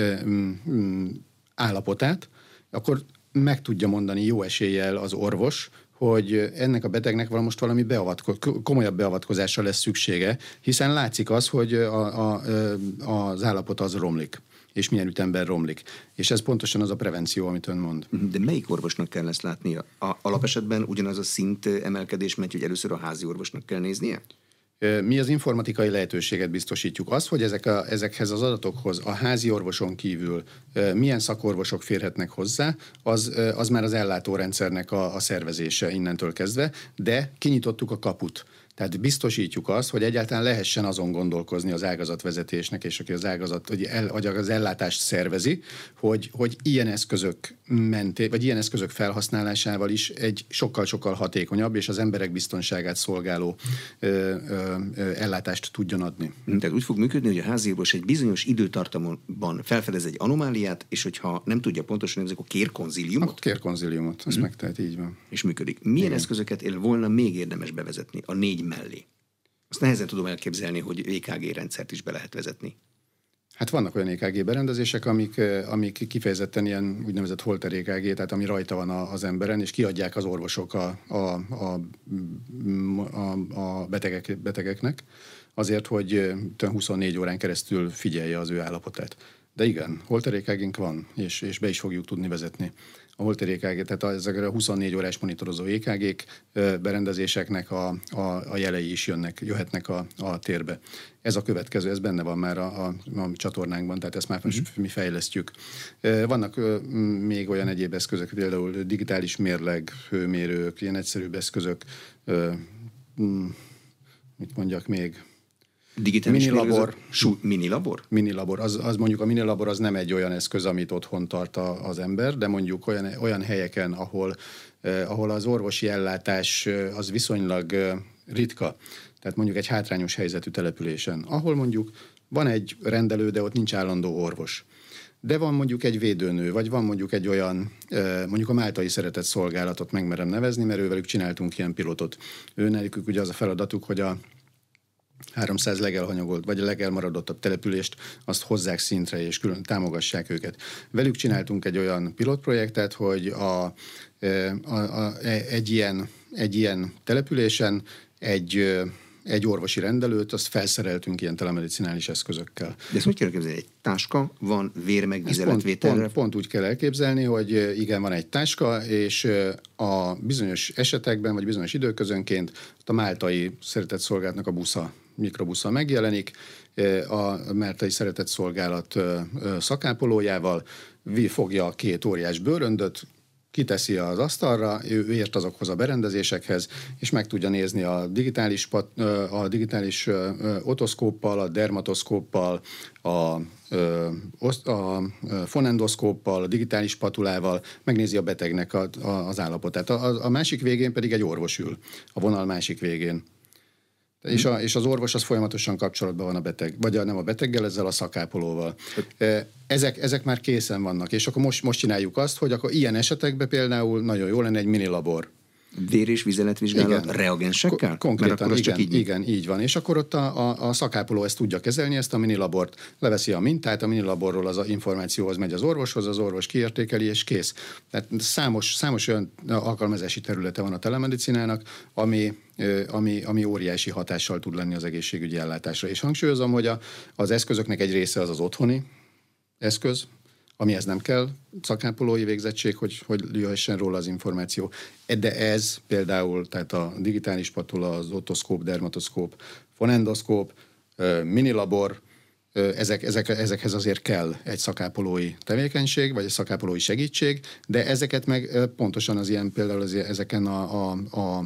állapotát, akkor meg tudja mondani jó eséllyel az orvos, hogy ennek a betegnek van most valami beavatko- komolyabb beavatkozásra lesz szüksége, hiszen látszik az, hogy a, a, az állapot az romlik és milyen ütemben romlik. És ez pontosan az a prevenció, amit ön mond. De melyik orvosnak kell ezt látnia? A, alapesetben ugyanaz a szint emelkedés megy, hogy először a házi orvosnak kell néznie? Mi az informatikai lehetőséget biztosítjuk. Az, hogy ezek a, ezekhez az adatokhoz a házi orvoson kívül milyen szakorvosok férhetnek hozzá, az, az már az ellátórendszernek a, a szervezése innentől kezdve, de kinyitottuk a kaput. Tehát biztosítjuk azt, hogy egyáltalán lehessen azon gondolkozni az ágazatvezetésnek, és aki az ágazat, vagy, el, vagy az ellátást szervezi, hogy, hogy ilyen eszközök menté, vagy ilyen eszközök felhasználásával is egy sokkal-sokkal hatékonyabb és az emberek biztonságát szolgáló ö, ö, ö, ellátást tudjon adni. Tehát úgy fog működni, hogy a házírvos egy bizonyos időtartamban felfedez egy anomáliát, és hogyha nem tudja pontosan, ezek a kérkonziliumot? A kérkonziliumot, ezt mm. megtehet, így van. És működik. Milyen Igen. eszközöket volna még érdemes bevezetni a négy mellé? azt nehezen tudom elképzelni, hogy EKG rendszert is be lehet vezetni. Hát vannak olyan EKG berendezések, amik, amik kifejezetten ilyen úgynevezett holter EKG, tehát ami rajta van az emberen, és kiadják az orvosok a, a, a, a, a betegek, betegeknek, azért, hogy 24 órán keresztül figyelje az ő állapotát. De igen, holter EKG-nk van, és, és be is fogjuk tudni vezetni a Holter EKG, tehát ezekre a 24 órás monitorozó ekg berendezéseknek a, a, a jelei is jönnek, jöhetnek a, a térbe. Ez a következő, ez benne van már a, a, a csatornánkban, tehát ezt már most uh-huh. mi fejlesztjük. Vannak még olyan egyéb eszközök, például digitális mérleg, hőmérők, ilyen egyszerűbb eszközök, mit mondjak még, Digitális labor. Mini labor. Mini labor. Az, az mondjuk a mini labor az nem egy olyan eszköz, amit otthon tart a, az ember, de mondjuk olyan, olyan helyeken, ahol, eh, ahol az orvosi ellátás eh, az viszonylag eh, ritka, tehát mondjuk egy hátrányos helyzetű településen, ahol mondjuk van egy rendelő, de ott nincs állandó orvos. De van mondjuk egy védőnő, vagy van mondjuk egy olyan, eh, mondjuk a Máltai Szeretett Szolgálatot megmerem nevezni, mert ővelük csináltunk ilyen pilotot. Őnelükük ugye az a feladatuk, hogy a 300 legelhanyagolt, vagy a legelmaradottabb települést, azt hozzák szintre, és külön támogassák őket. Velük csináltunk egy olyan pilotprojektet, hogy a, a, a, egy, ilyen, egy ilyen településen egy egy orvosi rendelőt, azt felszereltünk ilyen telemedicinális eszközökkel. De ezt hogy kell elképzelni? Egy táska, van vérmegvizeletvételre? Pont, pont, pont úgy kell elképzelni, hogy igen, van egy táska, és a bizonyos esetekben, vagy bizonyos időközönként a máltai szeretett szolgálatnak a busza mikrobusza megjelenik, a Mertei Szeretett Szolgálat szakápolójával, fogja a két óriás bőröndöt, kiteszi az asztalra, ő ért azokhoz a berendezésekhez, és meg tudja nézni a digitális, a digitális otoszkóppal, a dermatoszkóppal, a, a fonendoszkóppal, a digitális patulával, megnézi a betegnek a, az állapotát. A, a másik végén pedig egy orvos ül, a vonal másik végén. És, a, és az orvos az folyamatosan kapcsolatban van a beteg, vagy a, nem a beteggel, ezzel a szakápolóval. Ezek, ezek már készen vannak, és akkor most, most csináljuk azt, hogy akkor ilyen esetekben például nagyon jó lenne egy mini labor vér- és vizeletvizsgálat igen. reagensekkel? Konkrétan, Mert igen, így... igen, így van. És akkor ott a, a, a szakápoló ezt tudja kezelni, ezt a minilabort, leveszi a mintát, a minilaborról az a információhoz megy az orvoshoz, az orvos kiértékeli, és kész. Tehát számos, számos olyan alkalmazási területe van a telemedicinának, ami, ami, ami óriási hatással tud lenni az egészségügyi ellátásra. És hangsúlyozom, hogy a, az eszközöknek egy része az az otthoni eszköz, amihez nem kell szakápolói végzettség, hogy, hogy jöhessen róla az információ. De ez például, tehát a digitális patula, az otoszkóp, dermatoszkóp, fonendoszkóp, minilabor, ezek, ezek, ezekhez azért kell egy szakápolói tevékenység, vagy egy szakápolói segítség, de ezeket meg pontosan az ilyen például az, ezeken a, a, a,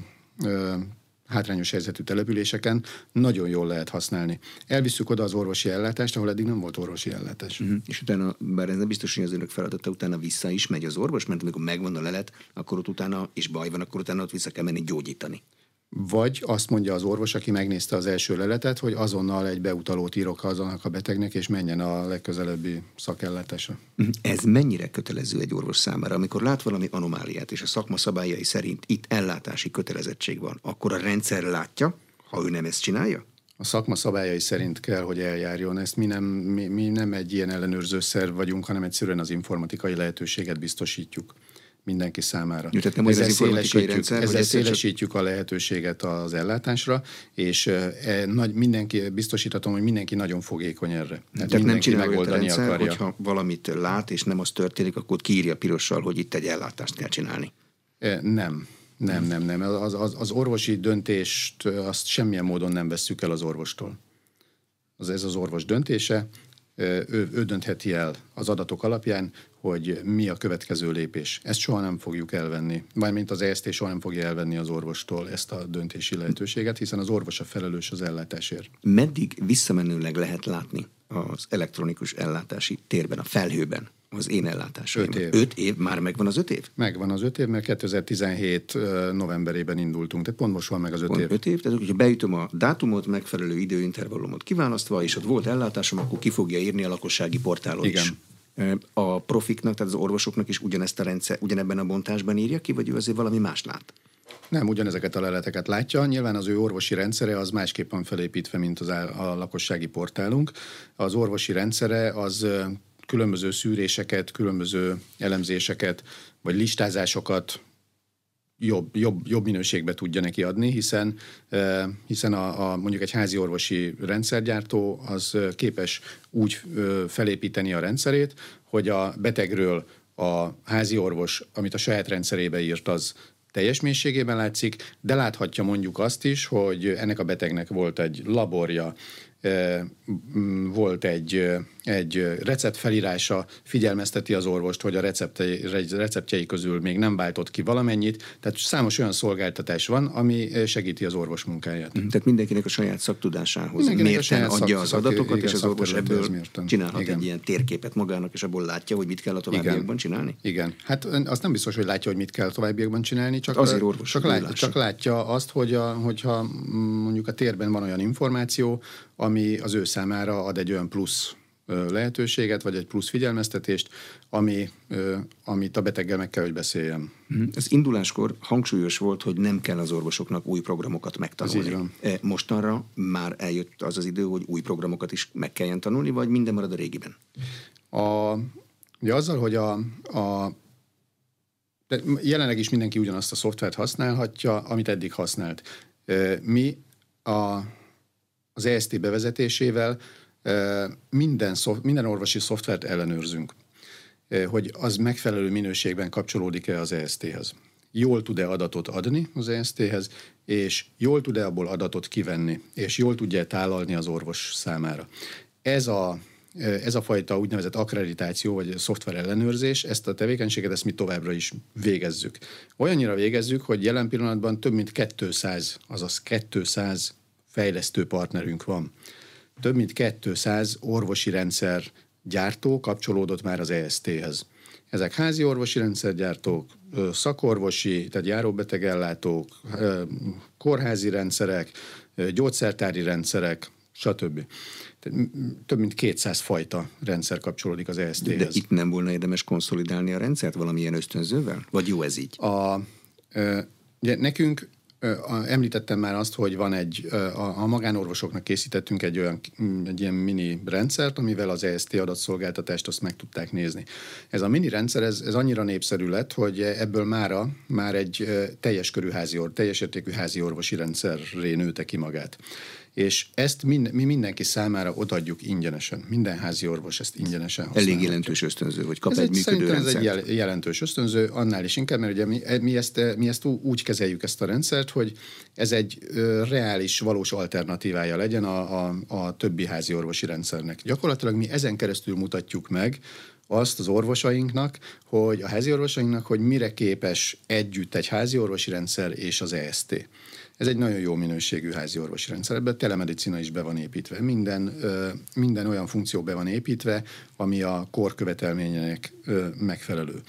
hátrányos helyzetű településeken nagyon jól lehet használni. Elviszük oda az orvosi ellátást, ahol eddig nem volt orvosi ellátás. Uh-huh. És utána, bár ez nem biztos, hogy az önök feladata, utána vissza is megy az orvos, mert amikor megvan a lelet, akkor ott utána, és baj van, akkor utána ott vissza kell menni gyógyítani. Vagy azt mondja az orvos, aki megnézte az első leletet, hogy azonnal egy beutalót írok azonnak a betegnek, és menjen a legközelebbi szakellátásra. Ez mennyire kötelező egy orvos számára? Amikor lát valami anomáliát, és a szakma szabályai szerint itt ellátási kötelezettség van, akkor a rendszer látja, ha ő nem ezt csinálja? a szakma szabályai szerint kell, hogy eljárjon. Ezt mi nem, mi, mi nem egy ilyen ellenőrző szerv vagyunk, hanem egyszerűen az informatikai lehetőséget biztosítjuk mindenki számára. Jó, nem ezzel szélesítjük, rendszer, ezzel szélesítjük a lehetőséget az ellátásra, és e, nagy, mindenki, biztosítatom, hogy mindenki nagyon fogékony erre. Tehát, Tehát nem csinál a rendszer, akarja. hogyha valamit lát, és nem az történik, akkor kiírja pirossal, hogy itt egy ellátást kell csinálni. E, nem. Nem, nem, nem. Az, az, az orvosi döntést azt semmilyen módon nem vesszük el az orvostól. Az, ez az orvos döntése, ő, ő döntheti el az adatok alapján, hogy mi a következő lépés. Ezt soha nem fogjuk elvenni. Mármint az ESZT soha nem fogja elvenni az orvostól ezt a döntési lehetőséget, hiszen az orvos a felelős az ellátásért. Meddig visszamenőleg lehet látni az elektronikus ellátási térben, a felhőben az én ellátásom. Öt év. Öt év? Már megvan az öt év? Megvan az öt év, mert 2017 novemberében indultunk, tehát pont most van meg az öt pont év. Öt év, tehát hogyha beütöm a dátumot, megfelelő időintervallumot kiválasztva, és ott volt ellátásom, akkor ki fogja írni a lakossági portálon Igen. is. A profiknak, tehát az orvosoknak is ugyanezt a rendszer, ugyanebben a bontásban írja ki, vagy ő azért valami más lát? Nem, ugyanezeket a leleteket látja. Nyilván az ő orvosi rendszere az másképp van felépítve, mint az a lakossági portálunk. Az orvosi rendszere az különböző szűréseket, különböző elemzéseket, vagy listázásokat jobb, jobb, jobb minőségbe tudja neki adni, hiszen, hiszen a, a, mondjuk egy házi orvosi rendszergyártó az képes úgy felépíteni a rendszerét, hogy a betegről a házi orvos, amit a saját rendszerébe írt, az teljes mélységében látszik, de láthatja mondjuk azt is, hogy ennek a betegnek volt egy laborja, volt egy, egy recept felírása, figyelmezteti az orvost, hogy a receptjei, receptjei közül még nem váltott ki valamennyit, tehát számos olyan szolgáltatás van, ami segíti az orvos munkáját. Tehát mindenkinek a saját szaktudásához mindenkinek mérten adja szak, az adatokat, szak, és az orvos ebből csinálhat igen. egy ilyen térképet magának, és abból látja, hogy mit kell a továbbiakban igen. csinálni? Igen. Hát azt nem biztos, hogy látja, hogy mit kell a továbbiakban csinálni, csak, Azért orvos csak, lát, csak látja azt, hogy a, hogyha mondjuk a térben van olyan információ, ami az ő számára ad egy olyan plusz lehetőséget, vagy egy plusz figyelmeztetést, ami, amit a beteggel meg kell, hogy beszéljem. Mhm. Az induláskor hangsúlyos volt, hogy nem kell az orvosoknak új programokat megtanulni. E, mostanra már eljött az az idő, hogy új programokat is meg kelljen tanulni, vagy minden marad a régiben? A, ugye azzal, hogy a, a de jelenleg is mindenki ugyanazt a szoftvert használhatja, amit eddig használt. Mi a az EST bevezetésével minden, minden orvosi szoftvert ellenőrzünk, hogy az megfelelő minőségben kapcsolódik-e az EST-hez. Jól tud-e adatot adni az EST-hez, és jól tud-e abból adatot kivenni, és jól tudja tálalni az orvos számára. Ez a ez a fajta úgynevezett akkreditáció, vagy szoftver ellenőrzés, ezt a tevékenységet, ezt mi továbbra is végezzük. Olyannyira végezzük, hogy jelen pillanatban több mint 200, azaz 200 fejlesztő partnerünk van. Több mint 200 orvosi rendszer gyártó kapcsolódott már az EST-hez. Ezek házi orvosi rendszergyártók, szakorvosi, tehát járóbetegellátók, kórházi rendszerek, gyógyszertári rendszerek, stb. Több mint 200 fajta rendszer kapcsolódik az EST-hez. De itt nem volna érdemes konszolidálni a rendszert valamilyen ösztönzővel? Vagy jó ez így? A, ugye nekünk Említettem már azt, hogy van egy, a, magánorvosoknak készítettünk egy olyan, egy ilyen mini rendszert, amivel az EST adatszolgáltatást azt meg tudták nézni. Ez a mini rendszer, ez, ez annyira népszerű lett, hogy ebből mára már egy teljes körű házi, teljes értékű házi orvosi rendszerré nőtte ki magát és ezt mind, mi mindenki számára odaadjuk ingyenesen. Minden házi orvos ezt ingyenesen használja. Elég jelentős ösztönző, hogy kap ez egy, egy működő rendszert. Ez egy jelentős ösztönző, annál is inkább, mert ugye mi, mi, ezt, mi ezt úgy kezeljük ezt a rendszert, hogy ez egy ö, reális, valós alternatívája legyen a, a, a többi házi orvosi rendszernek. Gyakorlatilag mi ezen keresztül mutatjuk meg, azt az orvosainknak, hogy a házi orvosainknak, hogy mire képes együtt egy házi orvosi rendszer és az EST. Ez egy nagyon jó minőségű házi orvosi rendszer. Ebben telemedicina is be van építve. Minden, minden olyan funkció be van építve, ami a kor követelményének megfelelő.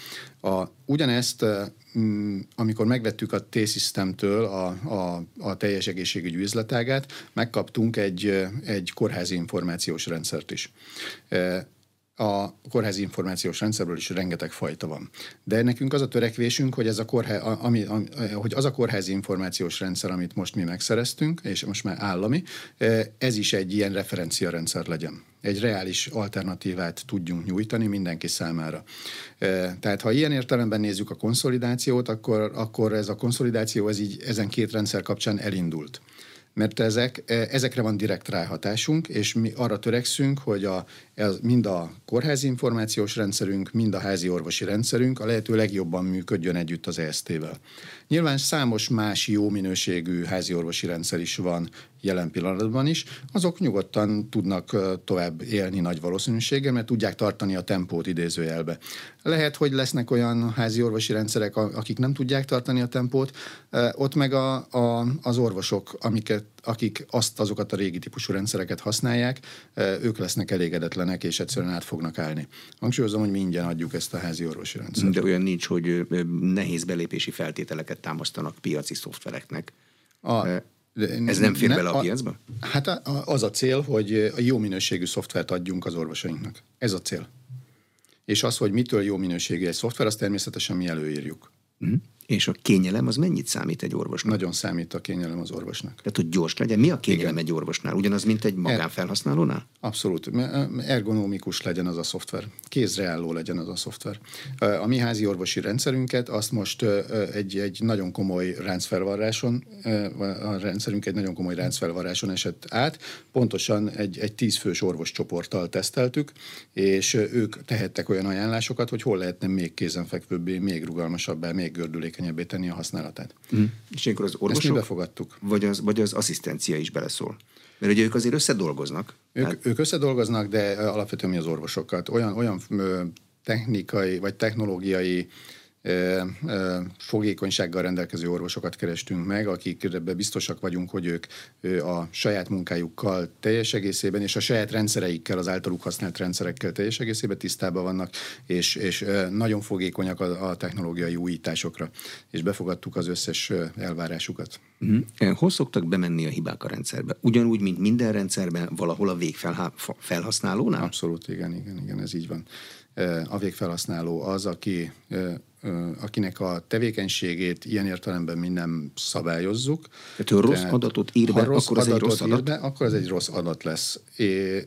A, ugyanezt, amikor megvettük a T-Systemtől a, a, a teljes egészségügyi üzletágát, megkaptunk egy, egy kórházi információs rendszert is a kórházi információs rendszerből is rengeteg fajta van. De nekünk az a törekvésünk, hogy, ez a, kórhá, ami, hogy az a kórházi információs rendszer, amit most mi megszereztünk, és most már állami, ez is egy ilyen referenciarendszer legyen. Egy reális alternatívát tudjunk nyújtani mindenki számára. Tehát ha ilyen értelemben nézzük a konszolidációt, akkor, akkor ez a konszolidáció ez így ezen két rendszer kapcsán elindult mert ezek, ezekre van direkt ráhatásunk, és mi arra törekszünk, hogy a, ez mind a kórházi információs rendszerünk, mind a házi orvosi rendszerünk a lehető legjobban működjön együtt az EST-vel. Nyilván számos más jó minőségű házi orvosi rendszer is van jelen pillanatban is, azok nyugodtan tudnak tovább élni nagy valószínűséggel, mert tudják tartani a tempót idézőjelbe. Lehet, hogy lesznek olyan házi orvosi rendszerek, akik nem tudják tartani a tempót, ott meg a, a, az orvosok, amiket, akik azt azokat a régi típusú rendszereket használják, ők lesznek elégedetlenek, és egyszerűen át fognak állni. Hangsúlyozom, hogy mi ingyen adjuk ezt a házi orvosi rendszert. De olyan nincs, hogy nehéz belépési feltételeket támasztanak piaci szoftvereknek. A, ez nem fér bele a, a piacba? Hát a, az a cél, hogy a jó minőségű szoftvert adjunk az orvosainknak. Ez a cél. És az, hogy mitől jó minőségű egy szoftver, azt természetesen mi előírjuk. Mm. És a kényelem az mennyit számít egy orvosnak? Nagyon számít a kényelem az orvosnak. Tehát, hogy gyors legyen. Mi a kényelem Igen. egy orvosnál? Ugyanaz, mint egy magánfelhasználónál? Abszolút. Ergonomikus legyen az a szoftver. Kézre álló legyen az a szoftver. A mi házi orvosi rendszerünket azt most egy, egy nagyon komoly ráncfelvarráson, a rendszerünk egy nagyon komoly ráncfelvarráson esett át. Pontosan egy, egy tízfős orvoscsoporttal teszteltük, és ők tehettek olyan ajánlásokat, hogy hol lehetne még kézenfekvőbbé, még rugalmasabbá, még gördülékenyebbé tenni a használatát. Mm. És ilyenkor az orvosok... Ezt mi befogadtuk. Vagy az, vagy az asszisztencia is beleszól? Mert ugye ők azért összedolgoznak. Ők, hát... ők összedolgoznak, de alapvetően mi az orvosokat. Olyan, olyan technikai vagy technológiai fogékonysággal rendelkező orvosokat kerestünk meg, akikre biztosak vagyunk, hogy ők a saját munkájukkal teljes egészében, és a saját rendszereikkel, az általuk használt rendszerekkel teljes egészében tisztában vannak, és, és nagyon fogékonyak a, a technológiai újításokra, és befogadtuk az összes elvárásukat. Uh-huh. Hol szoktak bemenni a hibák a rendszerbe? Ugyanúgy, mint minden rendszerben, valahol a végfelhasználónál? Abszolút, igen, igen, igen, ez így van. A végfelhasználó az, aki akinek a tevékenységét ilyen értelemben mi nem szabályozzuk. Tehát, ha rossz adatot ír be, rossz akkor az egy rossz adat? Be, akkor ez egy rossz adat lesz. É,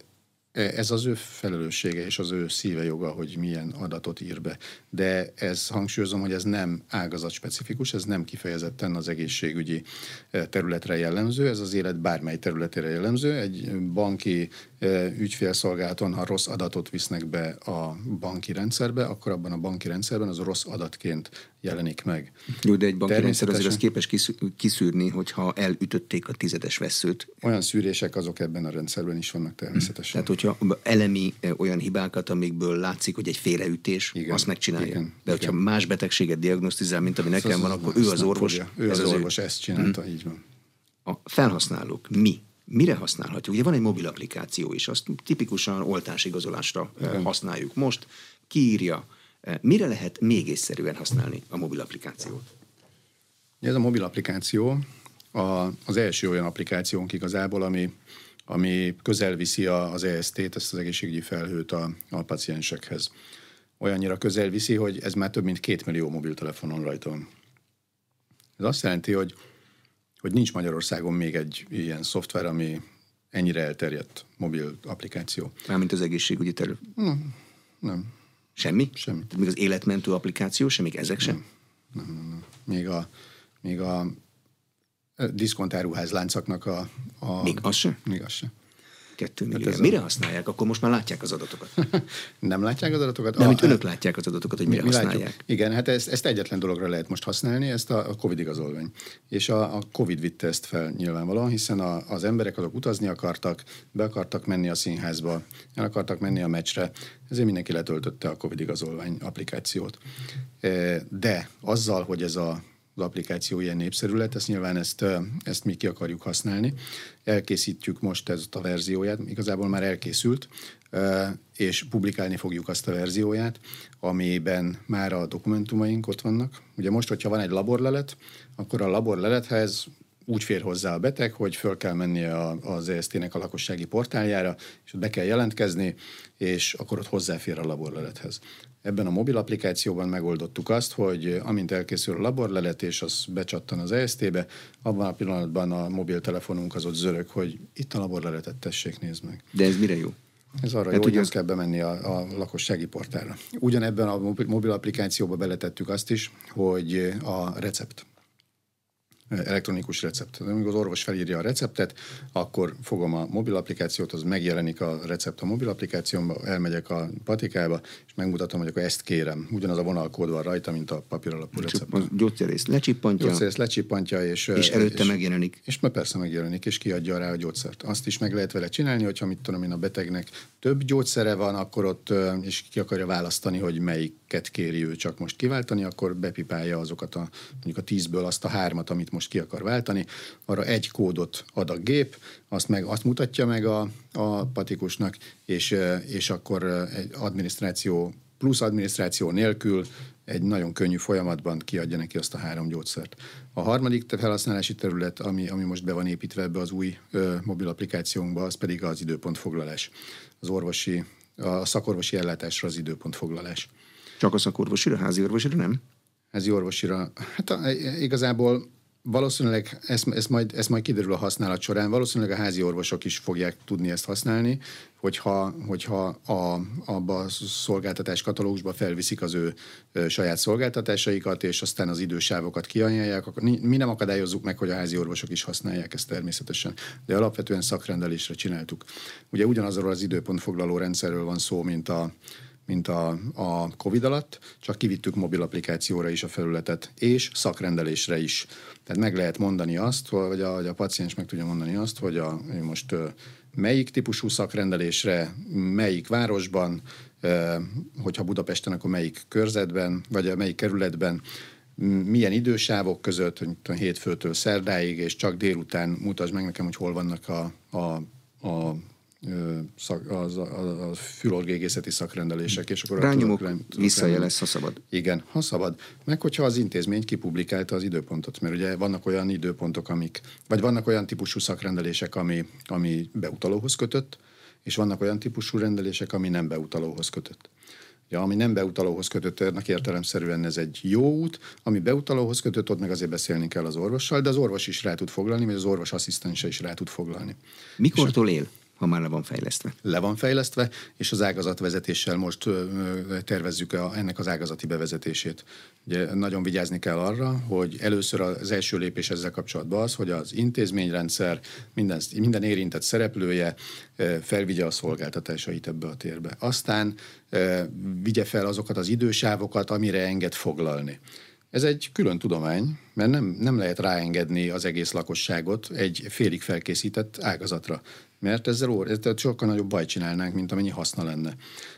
ez az ő felelőssége és az ő szíve joga, hogy milyen adatot ír be. De ez hangsúlyozom, hogy ez nem ágazat specifikus, ez nem kifejezetten az egészségügyi e, területre jellemző, ez az élet bármely területére jellemző. Egy banki e, ügyfélszolgálaton, ha rossz adatot visznek be a banki rendszerbe, akkor abban a banki rendszerben az rossz adatként jelenik meg. Jó, de egy banki rendszer azért az képes kiszűrni, hogyha elütötték a tizedes veszőt. Olyan szűrések azok ebben a rendszerben is vannak természetesen. Tehát, hogyha elemi olyan hibákat, amikből látszik, hogy egy félreütés, igen, azt megcsinálja. Igen, de hogyha igen. más betegséget diagnosztizál, mint ami nekem van, akkor ő az orvos. Ő az, orvos, ezt csinálta, hmm. így van. A felhasználók, mi mire használhatjuk? Ugye van egy mobil applikáció is, azt tipikusan oltásigazolásra használjuk most. Kiírja, Mire lehet még észszerűen használni a mobil applikációt? Ez a mobil applikáció a, az első olyan applikációnk igazából, ami, ami közel viszi az EST-t, ezt az egészségügyi felhőt a, a paciensekhez. Olyannyira közel viszi, hogy ez már több mint két millió mobiltelefonon rajta van. Ez azt jelenti, hogy, hogy nincs Magyarországon még egy ilyen szoftver, ami ennyire elterjedt mobil applikáció. Mármint az egészségügyi terület? Nem, nem. Semmi? Semmi. Tehát még az életmentő applikáció, semmik ezek sem? Nem, nem, nem. nem. Még a, még a diszkontáruház láncaknak a, a... Még az sem? Még az sem. Kettő millió. Hát Mire a... használják? Akkor most már látják az adatokat. [laughs] nem látják az adatokat? Nem, mint önök látják az adatokat, hogy mire mi használják. Látjuk. Igen, hát ezt, ezt egyetlen dologra lehet most használni, ezt a, a COVID igazolvány. És a, a COVID vitte ezt fel nyilvánvalóan, hiszen a, az emberek azok utazni akartak, be akartak menni a színházba, el akartak menni a meccsre, ezért mindenki letöltötte a COVID igazolvány applikációt. E, de azzal, hogy ez a az applikáció ilyen népszerű lett, ezt nyilván ezt, ezt mi ki akarjuk használni. Elkészítjük most ezt a verzióját, igazából már elkészült, és publikálni fogjuk azt a verzióját, amiben már a dokumentumaink ott vannak. Ugye most, hogyha van egy laborlelet, akkor a laborlelethez úgy fér hozzá a beteg, hogy föl kell mennie az ESZT-nek a lakossági portáljára, és ott be kell jelentkezni, és akkor ott hozzáfér a laborlelethez. Ebben a mobil applikációban megoldottuk azt, hogy amint elkészül a laborlelet, és az becsattan az EST-be, abban a pillanatban a mobiltelefonunk az ott zörög, hogy itt a laborleletet tessék, nézd meg. De ez mire jó? Ez arra hát jó, hogy az... kell bemenni a, a lakossági portára. Ugyanebben a mobil applikációba beletettük azt is, hogy a recept elektronikus recept. Amikor az orvos felírja a receptet, akkor fogom a mobil applikációt, az megjelenik a recept a mobil applikációmba, elmegyek a patikába, és megmutatom, hogy akkor ezt kérem. Ugyanaz a vonalkód van rajta, mint a papíralapú recept. A gyógyszerész lecsippantja. Gyógyszerész lecsippantja, és, és előtte és, megjelenik. És mert persze megjelenik, és kiadja rá a gyógyszert. Azt is meg lehet vele csinálni, hogyha mit tudom én, a betegnek több gyógyszere van, akkor ott és ki akarja választani, hogy melyiket kéri ő csak most kiváltani, akkor bepipálja azokat a mondjuk a tízből azt a hármat, amit most ki akar váltani. Arra egy kódot ad a gép, azt, meg, azt mutatja meg a, a patikusnak, és, és akkor egy adminisztráció plusz adminisztráció nélkül egy nagyon könnyű folyamatban kiadja neki azt a három gyógyszert. A harmadik felhasználási terület, ami, ami most be van építve ebbe az új ö, mobil applikációnkba, az pedig az időpontfoglalás. Az orvosi, a szakorvosi ellátásra az időpontfoglalás. Csak a szakorvosira, házi orvosira nem? házi orvosira, hát igazából Valószínűleg ez, ez, majd, ez majd kiderül a használat során. Valószínűleg a házi orvosok is fogják tudni ezt használni, hogyha, hogyha a, abba a szolgáltatás katalógusba felviszik az ő saját szolgáltatásaikat, és aztán az idősávokat kiajánlják, akkor mi nem akadályozzuk meg, hogy a házi orvosok is használják ezt természetesen. De alapvetően szakrendelésre csináltuk. Ugye ugyanazról az időpontfoglaló rendszerről van szó, mint a, mint a, a COVID alatt, csak kivittük mobil applikációra is a felületet, és szakrendelésre is. Tehát meg lehet mondani azt, vagy a, vagy a paciens meg tudja mondani azt, hogy a, most melyik típusú szakrendelésre, melyik városban, hogyha Budapesten, akkor melyik körzetben, vagy a melyik kerületben, milyen idősávok között, hogy hétfőtől szerdáig, és csak délután mutasd meg nekem, hogy hol vannak a, a, a szak, az, a, a fülorgégészeti szakrendelések, és akkor Rányomok, visszajelesz, ha szabad. Igen, ha szabad. Meg hogyha az intézmény kipublikálta az időpontot, mert ugye vannak olyan időpontok, amik, vagy vannak olyan típusú szakrendelések, ami, ami beutalóhoz kötött, és vannak olyan típusú rendelések, ami nem beutalóhoz kötött. Ja, ami nem beutalóhoz kötött, ennek értelemszerűen ez egy jó út, ami beutalóhoz kötött, ott meg azért beszélni kell az orvossal, de az orvos is rá tud foglalni, vagy az orvos asszisztense is rá tud foglalni. Mikortól él? Ha már le van fejlesztve. Le van fejlesztve, és az ágazatvezetéssel most tervezzük a, ennek az ágazati bevezetését. Ugye nagyon vigyázni kell arra, hogy először az első lépés ezzel kapcsolatban az, hogy az intézményrendszer minden, minden érintett szereplője felvigye a szolgáltatásait ebbe a térbe. Aztán vigye fel azokat az idősávokat, amire enged foglalni. Ez egy külön tudomány, mert nem, nem lehet ráengedni az egész lakosságot egy félig felkészített ágazatra mert ezzel, ezzel sokkal nagyobb baj csinálnánk, mint amennyi haszna lenne.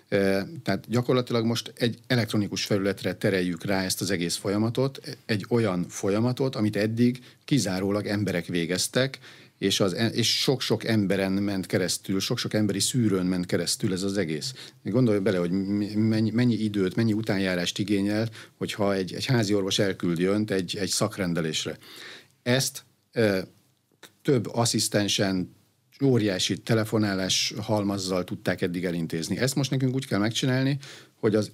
E, tehát gyakorlatilag most egy elektronikus felületre tereljük rá ezt az egész folyamatot, egy olyan folyamatot, amit eddig kizárólag emberek végeztek, és, az, és sok-sok emberen ment keresztül, sok-sok emberi szűrőn ment keresztül ez az egész. Gondolj bele, hogy mennyi, időt, mennyi utánjárást igényel, hogyha egy, egy házi orvos elküldi önt egy, egy szakrendelésre. Ezt e, több asszisztensen, óriási telefonálás halmazzal tudták eddig elintézni. Ezt most nekünk úgy kell megcsinálni, hogy az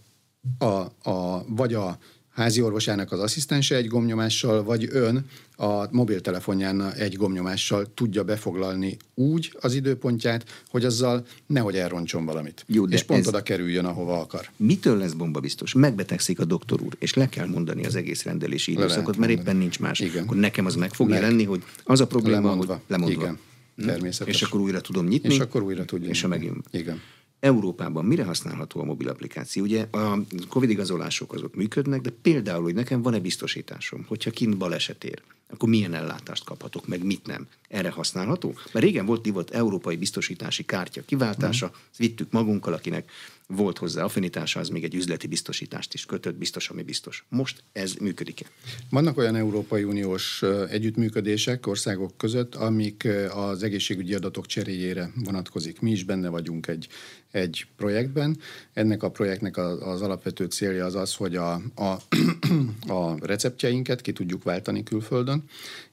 a, a, vagy a házi orvosának az asszisztense egy gomnyomással, vagy ön a mobiltelefonján egy gomnyomással tudja befoglalni úgy az időpontját, hogy azzal nehogy elroncson valamit. Jó, és pont oda kerüljön, ahova akar. Mitől lesz bomba biztos? Megbetegszik a doktor úr, és le kell mondani az egész rendelési időszakot, mert éppen nincs más. Igen. Akkor nekem az meg fog meg. jelenni, hogy az a probléma, lemondva. hogy lemondva. Igen. Hm? Természetesen. És akkor újra tudom nyitni. És akkor újra tudja. És a megint. Igen. Európában mire használható a mobil applikáció? Ugye a Covid igazolások azok működnek, de például, hogy nekem van-e biztosításom, hogyha kint baleset ér, akkor milyen ellátást kaphatok, meg mit nem. Erre használható? Mert régen volt divat európai biztosítási kártya kiváltása, mm. vittük magunkkal, akinek volt hozzá affinitása, az még egy üzleti biztosítást is kötött, biztos, ami biztos. Most ez működik-e? Vannak olyan Európai Uniós együttműködések országok között, amik az egészségügyi adatok cseréjére vonatkozik. Mi is benne vagyunk egy, egy projektben. Ennek a projektnek az, az alapvető célja az az, hogy a, a, [clears throat] a receptjeinket ki tudjuk váltani külföldön,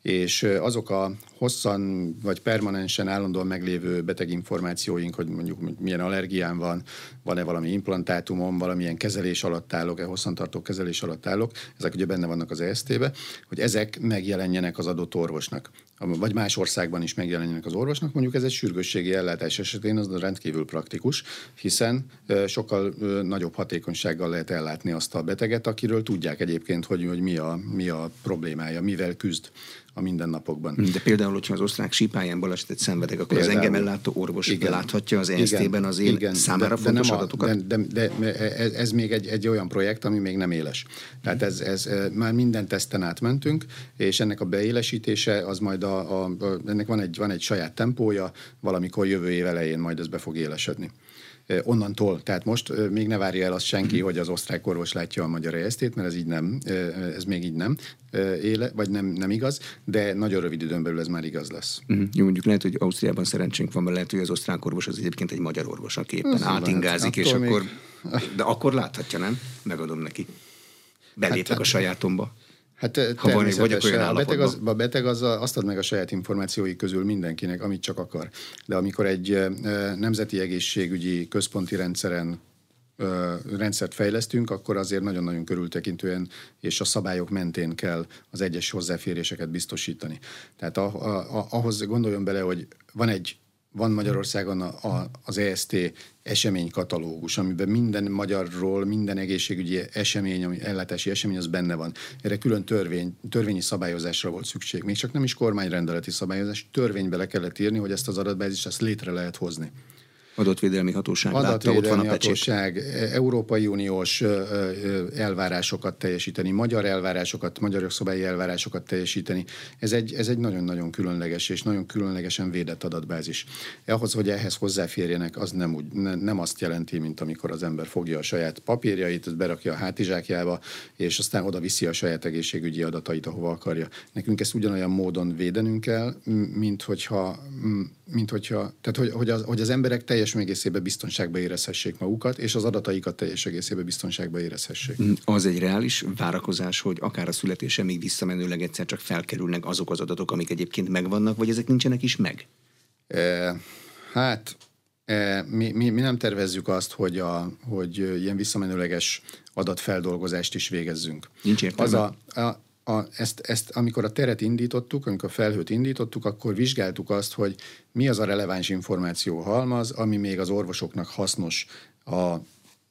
és azok a hosszan vagy permanensen állandóan meglévő beteginformációink, hogy mondjuk milyen allergián van, van-e valami implantátumom, valamilyen kezelés alatt állok, e hosszantartó kezelés alatt állok, ezek ugye benne vannak az EST-be, hogy ezek megjelenjenek az adott orvosnak vagy más országban is megjelenjenek az orvosnak, mondjuk ez egy sürgősségi ellátás esetén az rendkívül praktikus, hiszen sokkal nagyobb hatékonysággal lehet ellátni azt a beteget, akiről tudják egyébként, hogy, hogy mi, a, mi a problémája, mivel küzd a mindennapokban. De például, hogyha az osztrák sípáján balesetet szenvedek, akkor például, az engem ellátó orvos igen, láthatja az ESZT-ben az én igen, számára de, fontos de nem adatokat? De, de, de ez, ez még egy, egy olyan projekt, ami még nem éles. Tehát ez, ez már minden teszten átmentünk, és ennek a beélesítése az majd a, a, a ennek van egy, van egy saját tempója, valamikor jövő év elején majd ez be fog élesedni onnantól. Tehát most még ne várja el azt senki, hogy az osztrák orvos látja a magyar ejesztét, mert ez így nem, ez még így nem éle, vagy nem, nem igaz, de nagyon rövid időn belül ez már igaz lesz. Uh-huh. Jó, mondjuk lehet, hogy Ausztriában szerencsénk van, mert lehet, hogy az osztrák orvos az egyébként egy magyar orvos, aki éppen átingázik, és még... akkor, de akkor láthatja, nem? Megadom neki. Belépek hát, a sajátomba. Hát ha van, vagyok olyan a beteg, az, a beteg az azt ad meg a saját információi közül mindenkinek, amit csak akar. De amikor egy nemzeti egészségügyi központi rendszeren rendszert fejlesztünk, akkor azért nagyon-nagyon körültekintően és a szabályok mentén kell az egyes hozzáféréseket biztosítani. Tehát a, a, a, ahhoz gondoljon bele, hogy van egy van Magyarországon a, a, az EST eseménykatalógus, amiben minden magyarról, minden egészségügyi esemény, ami ellátási esemény, az benne van. Erre külön törvény, törvényi szabályozásra volt szükség. Még csak nem is kormányrendeleti szabályozás, törvénybe le kellett írni, hogy ezt az adatbázist ezt létre lehet hozni. Adatvédelmi hatóság Adatvédelmi látta, ott van a hatóság, Európai Uniós elvárásokat teljesíteni, magyar elvárásokat, magyar jogszabályi elvárásokat teljesíteni. Ez egy, ez egy nagyon-nagyon különleges és nagyon különlegesen védett adatbázis. Ahhoz, hogy ehhez hozzáférjenek, az nem, úgy, ne, nem azt jelenti, mint amikor az ember fogja a saját papírjait, berakja a hátizsákjába, és aztán oda viszi a saját egészségügyi adatait, ahova akarja. Nekünk ezt ugyanolyan módon védenünk kell, mint hogyha, mint hogyha tehát hogy, hogy, az, hogy az emberek teljes egészében biztonságba érezhessék magukat, és az adataikat teljes egészében biztonságba érezhessék. Az egy reális várakozás, hogy akár a születése még visszamenőleg egyszer csak felkerülnek azok az adatok, amik egyébként megvannak, vagy ezek nincsenek is meg? E, hát e, mi, mi, mi nem tervezzük azt, hogy, a, hogy ilyen visszamenőleges adatfeldolgozást is végezzünk. Nincs értelme. Az a, a, a, ezt, ezt, amikor a teret indítottuk, amikor a felhőt indítottuk, akkor vizsgáltuk azt, hogy mi az a releváns információ halmaz, ami még az orvosoknak hasznos a,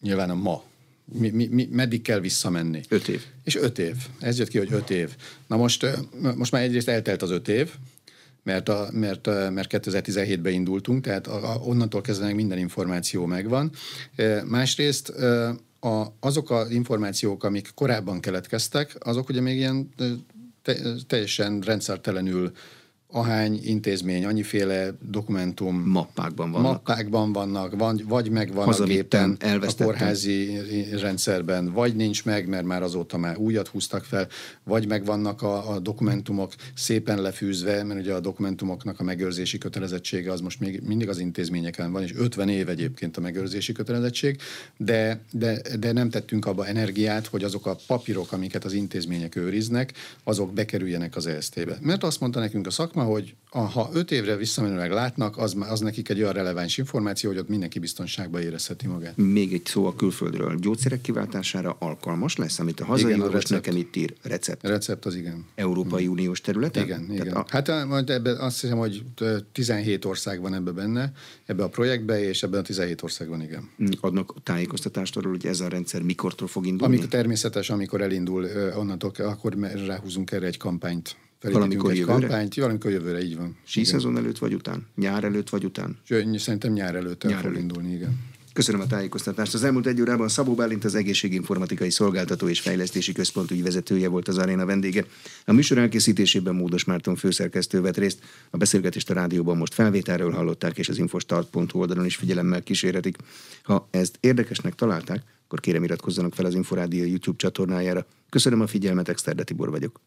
nyilván a ma. Mi, mi, mi, meddig kell visszamenni? Öt év. És öt év. Ez jött ki, hogy öt év. Na most, most már egyrészt eltelt az öt év, mert, a, mert, mert 2017-ben indultunk, tehát a, a, onnantól kezdve minden információ megvan. Másrészt a, azok az információk, amik korábban keletkeztek, azok ugye még ilyen te, teljesen rendszertelenül ahány intézmény, annyiféle dokumentum mappákban vannak, mappákban vannak vagy, vagy megvan a gépen, a kórházi rendszerben, vagy nincs meg, mert már azóta már újat húztak fel, vagy megvannak a, a dokumentumok szépen lefűzve, mert ugye a dokumentumoknak a megőrzési kötelezettsége az most még mindig az intézményeken van, és 50 év egyébként a megőrzési kötelezettség, de, de, de nem tettünk abba energiát, hogy azok a papírok, amiket az intézmények őriznek, azok bekerüljenek az ESZT-be. Mert azt mondta nekünk a szakma, hogy ha öt évre visszamenőleg látnak, az, az nekik egy olyan releváns információ, hogy ott mindenki biztonságban érezheti magát. Még egy szó a külföldről. Gyógyszerek kiváltására alkalmas lesz, amit a hazai igen, orvos nekem itt ír. Recept. Recept az igen. Európai igen. Uniós területen? Igen, igen. A... Hát majd ebbe azt hiszem, hogy 17 ország van ebbe benne, ebbe a projektbe, és ebben a 17 országban igen. Mm, adnak tájékoztatást arról, hogy ez a rendszer mikortól fog indulni? Amikor természetes, amikor elindul, onnantól akkor ráhúzunk erre egy kampányt Valamikor egy jövőre? Kampányt, valamikor jövőre, így van. Síszezon előtt vagy után? Nyár előtt vagy után? Szerintem nyár előtt el nyár fog előtt. indulni, igen. Köszönöm a tájékoztatást. Az elmúlt egy órában Szabó Bálint az Egészséginformatikai Szolgáltató és Fejlesztési Központ ügyvezetője volt az aréna vendége. A műsor elkészítésében Módos Márton főszerkesztő vett részt. A beszélgetést a rádióban most felvételről hallották, és az infostart.hu oldalon is figyelemmel kísérhetik. Ha ezt érdekesnek találták, akkor kérem iratkozzanak fel az Inforádió YouTube csatornájára. Köszönöm a figyelmet, Exterde Tibor vagyok.